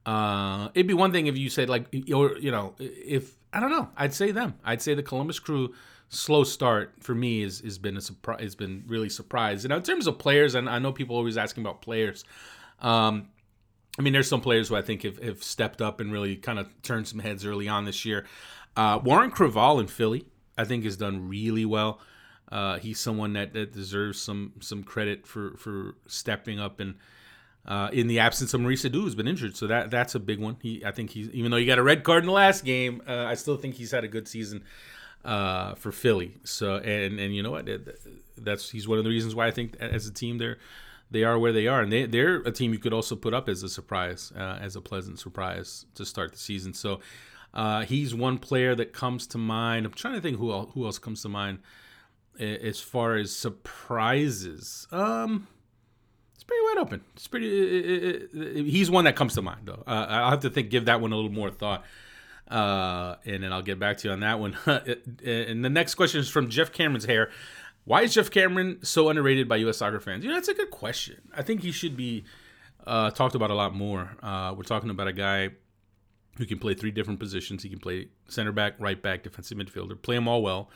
Uh, it'd be one thing if you said like or you know if I don't know. I'd say them. I'd say the Columbus Crew slow start for me is has been a surprise. Has been really surprised. And in terms of players, and I know people always asking about players. Um, I mean, there's some players who I think have, have stepped up and really kind of turned some heads early on this year. Uh, Warren Creavalle in Philly, I think, has done really well. uh, he's someone that, that deserves some some credit for for stepping up and uh, in the absence of Maurice Edu, who's been injured. So that that's a big one. He, I think he's even though he got a red card in the last game, uh, I still think he's had a good season uh, for Philly. So and and you know what, that's he's one of the reasons why I think as a team they're they are where they are, and they they're a team you could also put up as a surprise, uh, as a pleasant surprise to start the season. So. Uh, he's one player that comes to mind. I'm trying to think who else, who else comes to mind as far as surprises. Um, it's pretty wide open. It's pretty. It, it, it, he's one that comes to mind though. Uh, I'll have to think, give that one a little more thought, uh, and then I'll get back to you on that one. and the next question is from Geoff Cameron's hair. Why is Geoff Cameron so underrated by U.S. soccer fans? You know, that's a good question. I think he should be uh, talked about a lot more. Uh, we're talking about a guy who can play three different positions. He can play center back, right back, defensive midfielder, play them all well.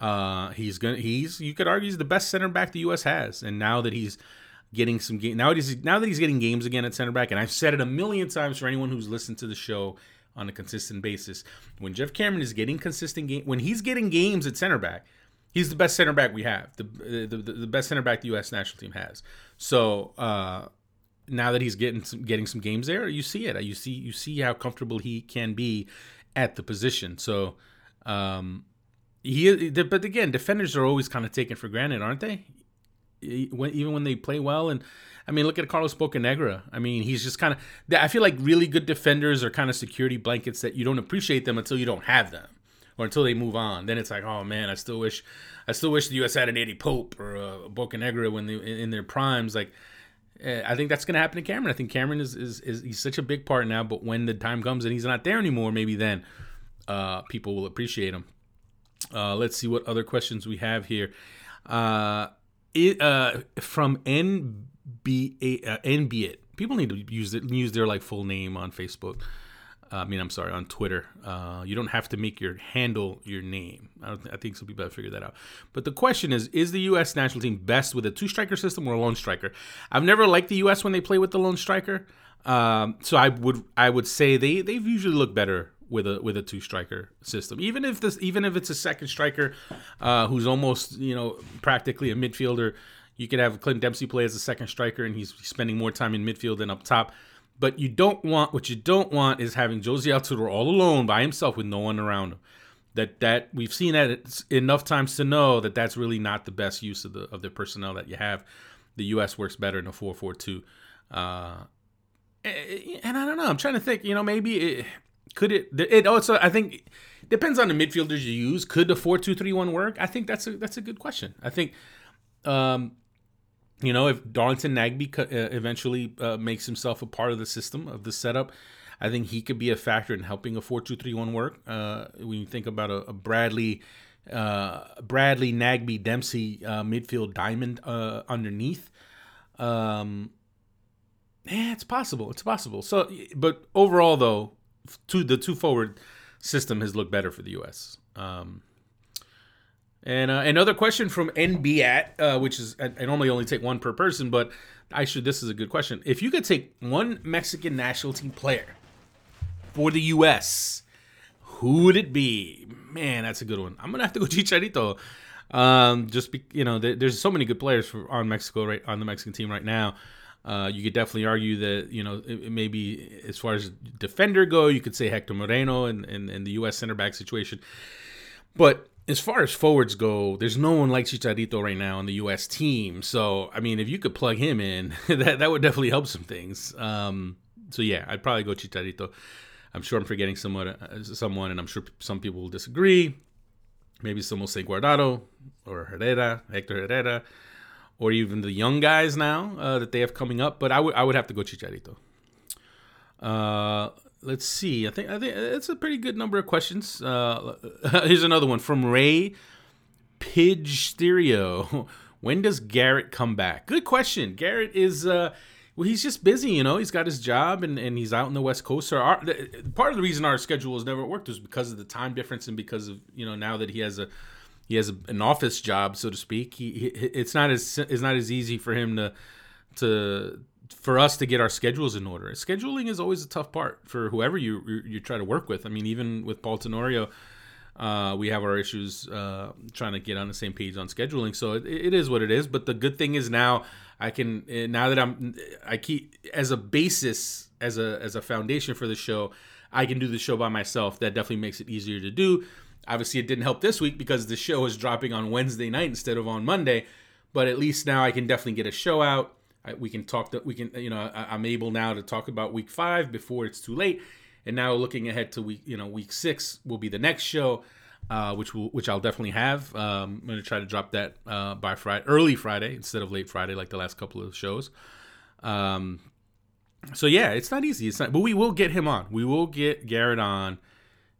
Uh, he's gonna. He's you could argue he's the best center back the U.S. has, and now that he's getting some game now now that he's getting games again at center back, and I've said it a million times for anyone who's listened to the show on a consistent basis. When Geoff Cameron is getting consistent game, when he's getting games at center back, he's the best center back we have, the the, the, the best center back the U.S. national team has. So uh, now that he's getting some, getting some games there, you see it. You see you see how comfortable he can be at the position. So. Um, he, but again, defenders are always kind of taken for granted, aren't they? Even when they play well. And I mean, look at Carlos Bocanegra. I mean, he's just kind of. I feel like really good defenders are kind of security blankets that you don't appreciate them until you don't have them, or until they move on. Then it's like, oh man, I still wish, I still wish the U.S. had an Eddie Pope or a Bocanegra when they in their primes. Like, eh, I think that's going to happen to Cameron. I think Cameron is, is is he's such a big part now. But when the time comes and he's not there anymore, maybe then uh, people will appreciate him. Uh, let's see what other questions we have here. Uh, it, uh, from NBA, uh, NBA. People need to use it, use their like full name on Facebook. Uh, I mean, I'm sorry, on Twitter. Uh, you don't have to make your handle your name. I, I, think some people have figured that out. But the question is: Is the U.S. national team best with a two striker system or a lone striker? I've never liked the U.S. when they play with the lone striker. Um, so I would I would say they they've usually looked better with a with a two striker system. Even if this even if it's a second striker uh, who's almost you know practically a midfielder, you could have Clint Dempsey play as a second striker and he's spending more time in midfield than up top. But you don't want what you don't want is having Jozy Altidore all alone by himself with no one around him. That that we've seen that enough times to know that that's really not the best use of the of the personnel that you have. The U.S. works better in a four four two. Uh, and I don't know. I'm trying to think. You know, maybe it, could it? It also I think depends on the midfielders you use. Could the four two three one work? I think that's a that's a good question. I think, um, you know, if Darlington Nagbe uh, eventually uh, makes himself a part of the system of the setup, I think he could be a factor in helping a four two three one work. Uh, when you think about a, a Bradley. Uh, Bradley Nagbe Dempsey uh, midfield diamond underneath. Um, yeah, it's possible. It's possible. So, but overall, though, two the two forward system has looked better for the U.S. Um, and uh, another question from NBAT, uh, which is I, I, normally only take one per person, but I should. This is a good question. If you could take one Mexican national team player for the U.S., who would it be? Man, that's a good one. I'm gonna have to go Chicharito. Um, just be, you know, there, there's so many good players for, on Mexico right on the Mexican team right now. Uh, you could definitely argue that you know maybe as far as defender go, you could say Hector Moreno and in, in, the U.S. center back situation. But as far as forwards go, there's no one like Chicharito right now on the U.S. team. So I mean, if you could plug him in, that that would definitely help some things. Um, so yeah, I'd probably go Chicharito. I'm sure I'm forgetting someone, uh, someone, and I'm sure some people will disagree. Maybe some will say Guardado or Herrera, Hector Herrera or even the young guys now uh, that they have coming up. But I would I would have to go Chicharito. Uh, let's see. I think I think it's a pretty good number of questions. Uh, here's another one from Ray Pidge Stereo. When does Garrett come back? Good question. Garrett is uh, well, he's just busy, you know. He's got his job and, and he's out in the West Coast. So our, part of the reason our schedule has never worked is because of the time difference and because of you know now that he has a he has an office job, so to speak. He, he, it's not as it's not as easy for him to to for us to get our schedules in order. Scheduling is always a tough part for whoever you you, you try to work with. I mean, even with Paul Tenorio, Uh, we have our issues uh, trying to get on the same page on scheduling, so it, it is what it is. But the good thing is now I can eh, now that I'm I keep as a basis as a as a foundation for the show, I can do the show by myself. That definitely makes it easier to do. Obviously, it didn't help this week because the show is dropping on Wednesday night instead of on Monday. But at least now I can definitely get a show out. I, we can talk. To, we can you know I, I'm able now to talk about week five before it's too late. And now looking ahead to week you know week six will be the next show. Uh, which will which I'll definitely have. Um, I'm gonna try to drop that uh, by Friday, early Friday instead of late Friday like the last couple of shows. Um, so yeah, it's not easy. It's not, but we will get him on. We will get Garrett on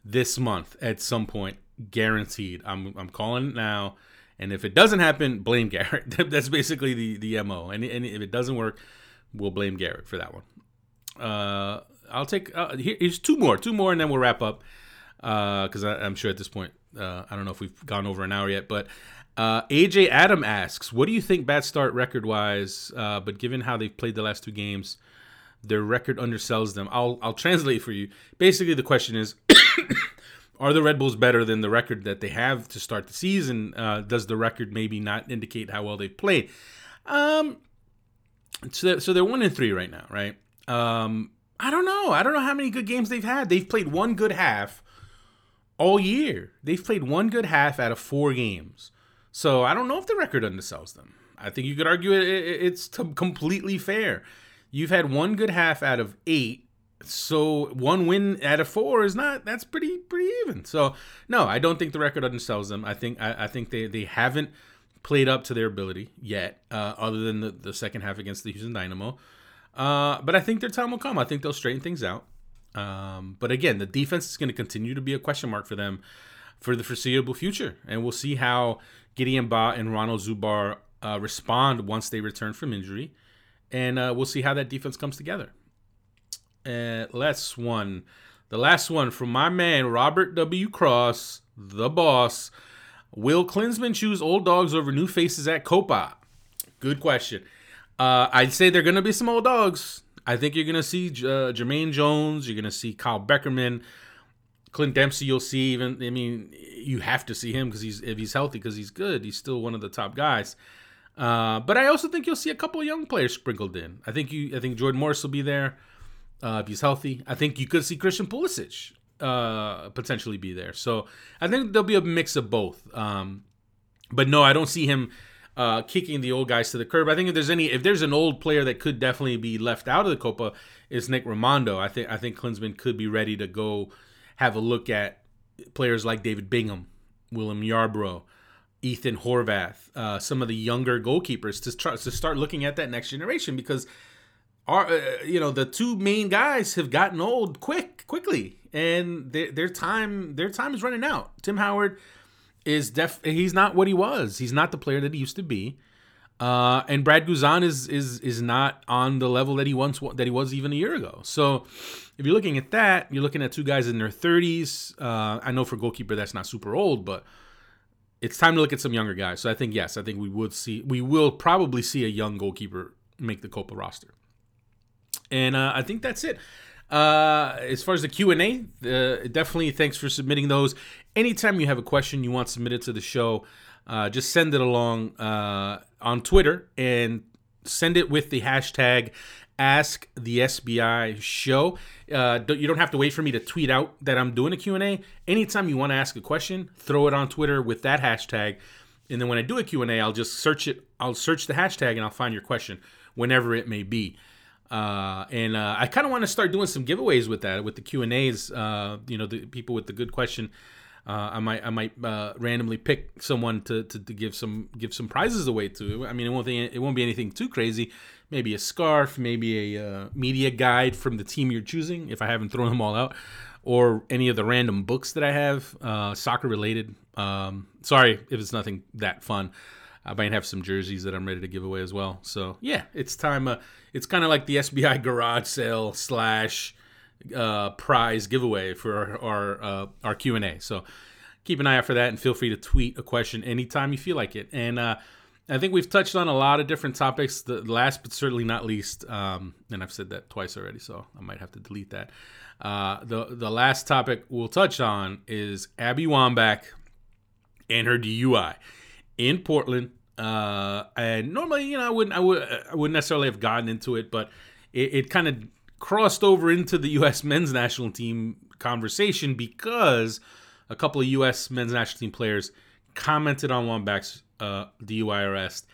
this month at some point, guaranteed. I'm I'm calling it now. And if it doesn't happen, blame Garrett. That's basically the the mo. And, and if it doesn't work, we'll blame Garrett for that one. Uh, I'll take uh, here, here's two more, two more, and then we'll wrap up. Because I'm sure at this point, uh, I don't know if we've gone over an hour yet, but uh, AJ Adam asks, "What do you think bad start record wise? Uh, but given how they've played the last two games, their record undersells them." I'll I'll translate for you. Basically, the question is. Are the Red Bulls better than the record that they have to start the season? Uh, does the record maybe not indicate how well they've played? Um, so they're, so they're one and three right now, right? Um, I don't know. I don't know how many good games they've had. They've played one good half all year. They've played one good half out of four games. So I don't know if the record undersells them. I think you could argue it, it, it's completely fair. You've had one good half out of eight, so one win out of four is not that's pretty pretty even. So no, I don't think the record undersells them. I think I, I think they they haven't played up to their ability yet, uh, other than the, the second half against the Houston Dynamo. Uh, but I think their time will come. I think they'll straighten things out. Um, but again, the defense is going to continue to be a question mark for them for the foreseeable future, and we'll see how Gideon Baah and Ronald Zubar uh, respond once they return from injury, and uh, we'll see how that defense comes together. Uh, last one, the last one from my man Robert W. Cross, the boss. Will Klinsmann choose old dogs over new faces at Copa? Good question. Uh, I'd say they're going to be some old dogs. I think you're going to see uh, Jermaine Jones. You're going to see Kyle Beckerman. Clint Dempsey, you'll see. Even I mean, you have to see him because he's if he's healthy because he's good. He's still one of the top guys. Uh, but I also think you'll see a couple of young players sprinkled in. I think you. I think Jordan Morris will be there uh, if he's healthy. I think you could see Christian Pulisic uh, potentially be there. So I think there'll be a mix of both. Um, but no, I don't see him uh, kicking the old guys to the curb. I think if there's any, if there's an old player that could definitely be left out of the Copa, is Nick Rimando. I think I think Klinsmann could be ready to go have a look at players like David Bingham, William Yarbrough, Ethan Horvath, uh, some of the younger goalkeepers to try to start looking at that next generation because our uh, you know the two main guys have gotten old quick quickly and their, time their time is running out. Tim Howard is def he's not what he was. He's not the player that he used to be. Uh, and Brad Guzan is is is not on the level that he once that he was even a year ago. So if you're looking at that, you're looking at two guys in their 30s. Uh, I know for goalkeeper that's not super old, but it's time to look at some younger guys. So I think yes, I think we would see we will probably see a young goalkeeper make the Copa roster. And uh, I think that's it. Uh, as far as the Q and A, uh, definitely thanks for submitting those. Anytime you have a question you want submitted to the show, uh, just send it along uh, on Twitter and send it with the hashtag Ask the SBI Show. Uh, you don't have to wait for me to tweet out that I'm doing a Q and A. Anytime you want to ask a question, throw it on Twitter with that hashtag, and then when I do a Q and A, I'll just search it. I'll search the hashtag and I'll find your question, whenever it may be. Uh, and uh, I kind of want to start doing some giveaways with that, with the Q and A's. Uh, you know, the people with the good question. Uh, I might I might uh, randomly pick someone to, to, to give some give some prizes away to. I mean, it won't be it won't be anything too crazy. Maybe a scarf, maybe a uh, media guide from the team you're choosing. If I haven't thrown them all out, or any of the random books that I have, uh, soccer related. Um, sorry if it's nothing that fun. I might have some jerseys that I'm ready to give away as well. So yeah, it's time. Uh, it's kind of like the SBI garage sale slash uh, prize giveaway for our our, uh, our Q and A. So keep an eye out for that, and feel free to tweet a question anytime you feel like it. And uh, I think we've touched on a lot of different topics. The last, but certainly not least, um, and I've said that twice already, so I might have to delete that. Uh, the the last topic we'll touch on is Abby Wambach and her DUI in Portland. Uh, and normally, you know, I wouldn't, I would, I wouldn't necessarily have gotten into it, but it, it kind of crossed over into the U.S. men's national team conversation because a couple of U.S. men's national team players commented on Wambach's uh, DUI arrest,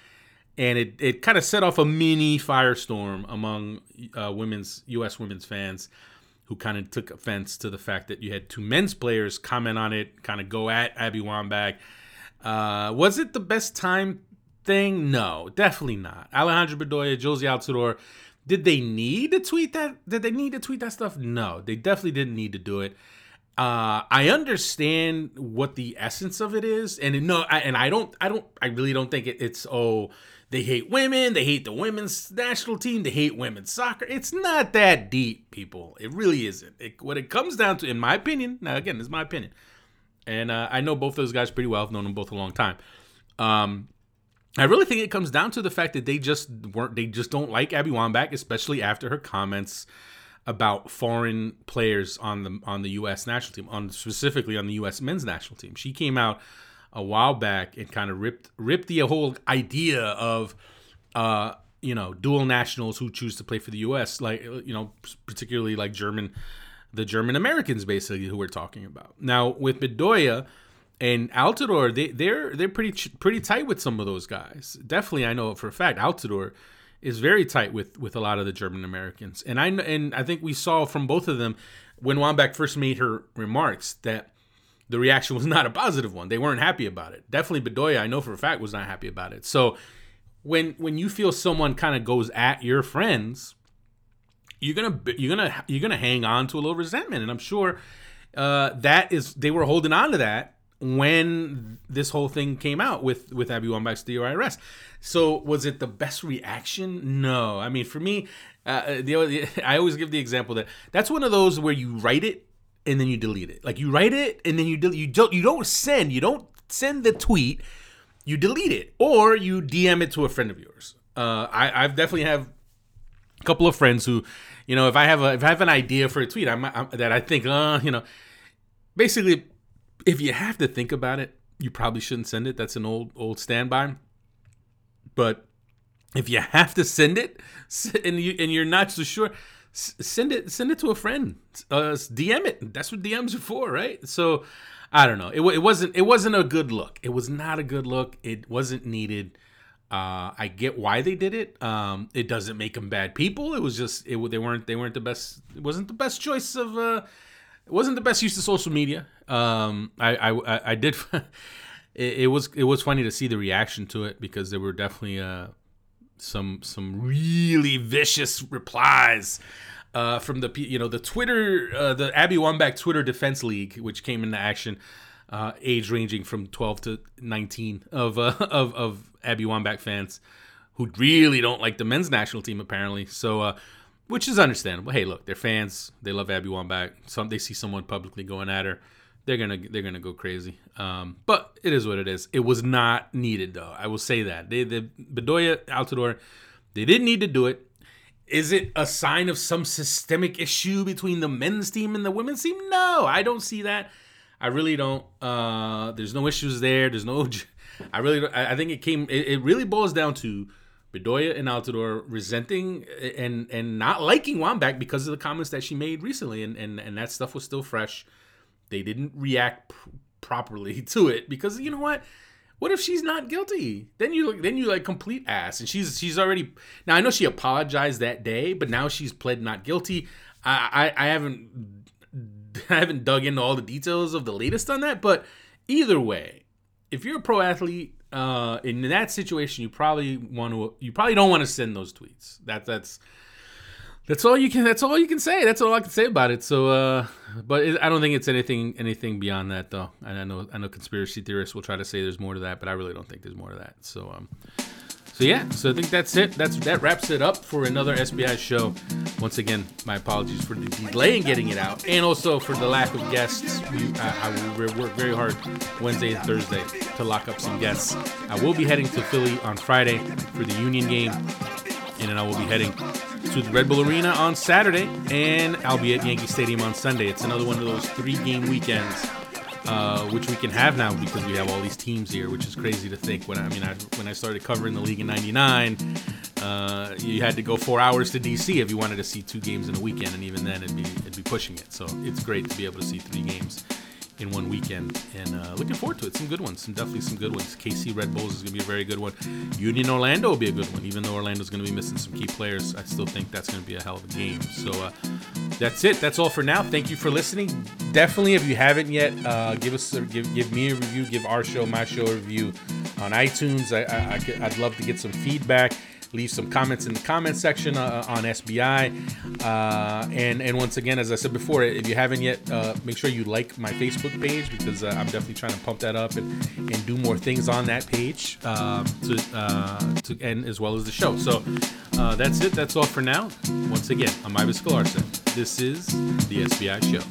and it, it kind of set off a mini firestorm among uh, women's U.S. women's fans who kind of took offense to the fact that you had two men's players comment on it, kind of go at Abby Wambach. Uh, was it the best time thing? No, definitely not. Alejandro Bedoya, Jozy Altidore, did they need to tweet that? Did they need to tweet that stuff? No, they definitely didn't need to do it. Uh, I understand what the essence of it is, and no, I, and I don't, I don't, I really don't think it, it's oh they hate women, they hate the women's national team, they hate women's soccer. It's not that deep, people. It really isn't. It, what it comes down to, in my opinion, now again, is my opinion, and uh, I know both those guys pretty well. I've known them both a long time. Um, I really think it comes down to the fact that they just weren't, they just don't like Abby Wambach, especially after her comments about foreign players on the on the U.S. national team, on specifically on the U.S. men's national team. She came out a while back and kind of ripped ripped the whole idea of uh you know dual nationals who choose to play for the U.S. like you know particularly like German the German Americans basically who we're talking about now with Bedoya and Altidore they they're they're pretty pretty tight with some of those guys definitely I know for a fact Altidore is very tight with with a lot of the German Americans and I and I think we saw from both of them when Wambach first made her remarks that the reaction was not a positive one. They weren't happy about it. Definitely Bedoya, I know for a fact, was not happy about it. So when when you feel someone kind of goes at your friends, you're gonna you're gonna you're gonna hang on to a little resentment, and I'm sure uh, that is they were holding on to that when this whole thing came out with with Abby Wambach's arrest. So was it the best reaction? No. I mean, for me, uh, the I always give the example that that's one of those where you write it and then you delete it. Like you write it and then you del- you don't you don't send you don't send the tweet. You delete it or you DM it to a friend of yours. Uh, I I've definitely have a couple of friends who, you know, if I have a if I have an idea for a tweet, I'm, I'm that I think, uh, you know, basically, if you have to think about it, you probably shouldn't send it. That's an old old standby. But if you have to send it and you and you're not so sure, send it send it to a friend uh, dm it that's what dms are for right so i don't know it, it wasn't it wasn't a good look it was not a good look it wasn't needed uh, I get why they did it. Um, it doesn't make them bad people. It was just it, they weren't they weren't the best. It wasn't the best choice of. Uh, it wasn't the best use of social media. Um, I, I I did. it, it was it was funny to see the reaction to it because there were definitely uh, some some really vicious replies uh, from the you know the Twitter uh, the Abby Wambach Twitter Defense League, which came into action, uh, age ranging from 12 to 19 of uh, of of Abby Wambach fans who really don't like the men's national team apparently. So. Which is understandable. Hey, look, they're fans. They love Abby Wambach. Some they see someone publicly going at her, they're gonna they're gonna go crazy. Um, but it is what it is. It was not needed though. I will say that. They the Bedoya Altidore, they didn't need to do it. Is it a sign of some systemic issue between the men's team and the women's team? No, I don't see that. I really don't. Uh, there's no issues there. There's no. I really. I think it came. It, it really boils down to Bedoya and Altidore resenting and and not liking Wambach because of the comments that she made recently, and and and that stuff was still fresh. They didn't react pr- properly to it because you know what? What if she's not guilty? Then you then you like complete ass, and she's she's already now. I know she apologized that day, but now she's pled not guilty. I I, I haven't I haven't dug into all the details of the latest on that, but either way, if you're a pro athlete uh, in that situation, you probably want to you probably don't want to send those tweets. That that's that's all you can that's all you can say. That's all i can say about it. So uh but it, i don't think it's anything anything beyond that though. And i know i know conspiracy theorists will try to say there's more to that but i really don't think there's more to that. So um So yeah, so I think that's it. That's that wraps it up for another SBI show. Once again, my apologies for the delay in getting it out, and also for the lack of guests. We I, I will work very hard Wednesday and Thursday to lock up some guests. I will be heading to Philly on Friday for the Union game, and then I will be heading to the Red Bull Arena on Saturday, and I'll be at Yankee Stadium on Sunday. It's another one of those three-game weekends uh, which we can have now because we have all these teams here, which is crazy to think. When I, mean, I, when I started covering the league in '99, uh, you had to go four hours to DC if you wanted to see two games in a weekend, and even then, it'd be it'd be pushing it. So it's great to be able to see three games in one weekend, and uh, looking forward to it. Some good ones, some definitely some good ones. KC Red Bulls is going to be a very good one. Union Orlando will be a good one, even though Orlando's going to be missing some key players. I still think that's going to be a hell of a game. So uh, that's it. That's all for now. Thank you for listening. Definitely, if you haven't yet, uh, give us a, give give me a review. Give our show, my show, a review on iTunes. I, I, I could- I'd love to get some feedback. Leave some comments in the comment section uh, on SBI. Uh, and and once again, as I said before, if you haven't yet, uh, make sure you like my Facebook page because uh, I'm definitely trying to pump that up and, and do more things on that page uh, to uh, to and as well as the show. So uh, that's it. That's all for now. Once again, I'm Ives Galarcep. This is the SBI Show.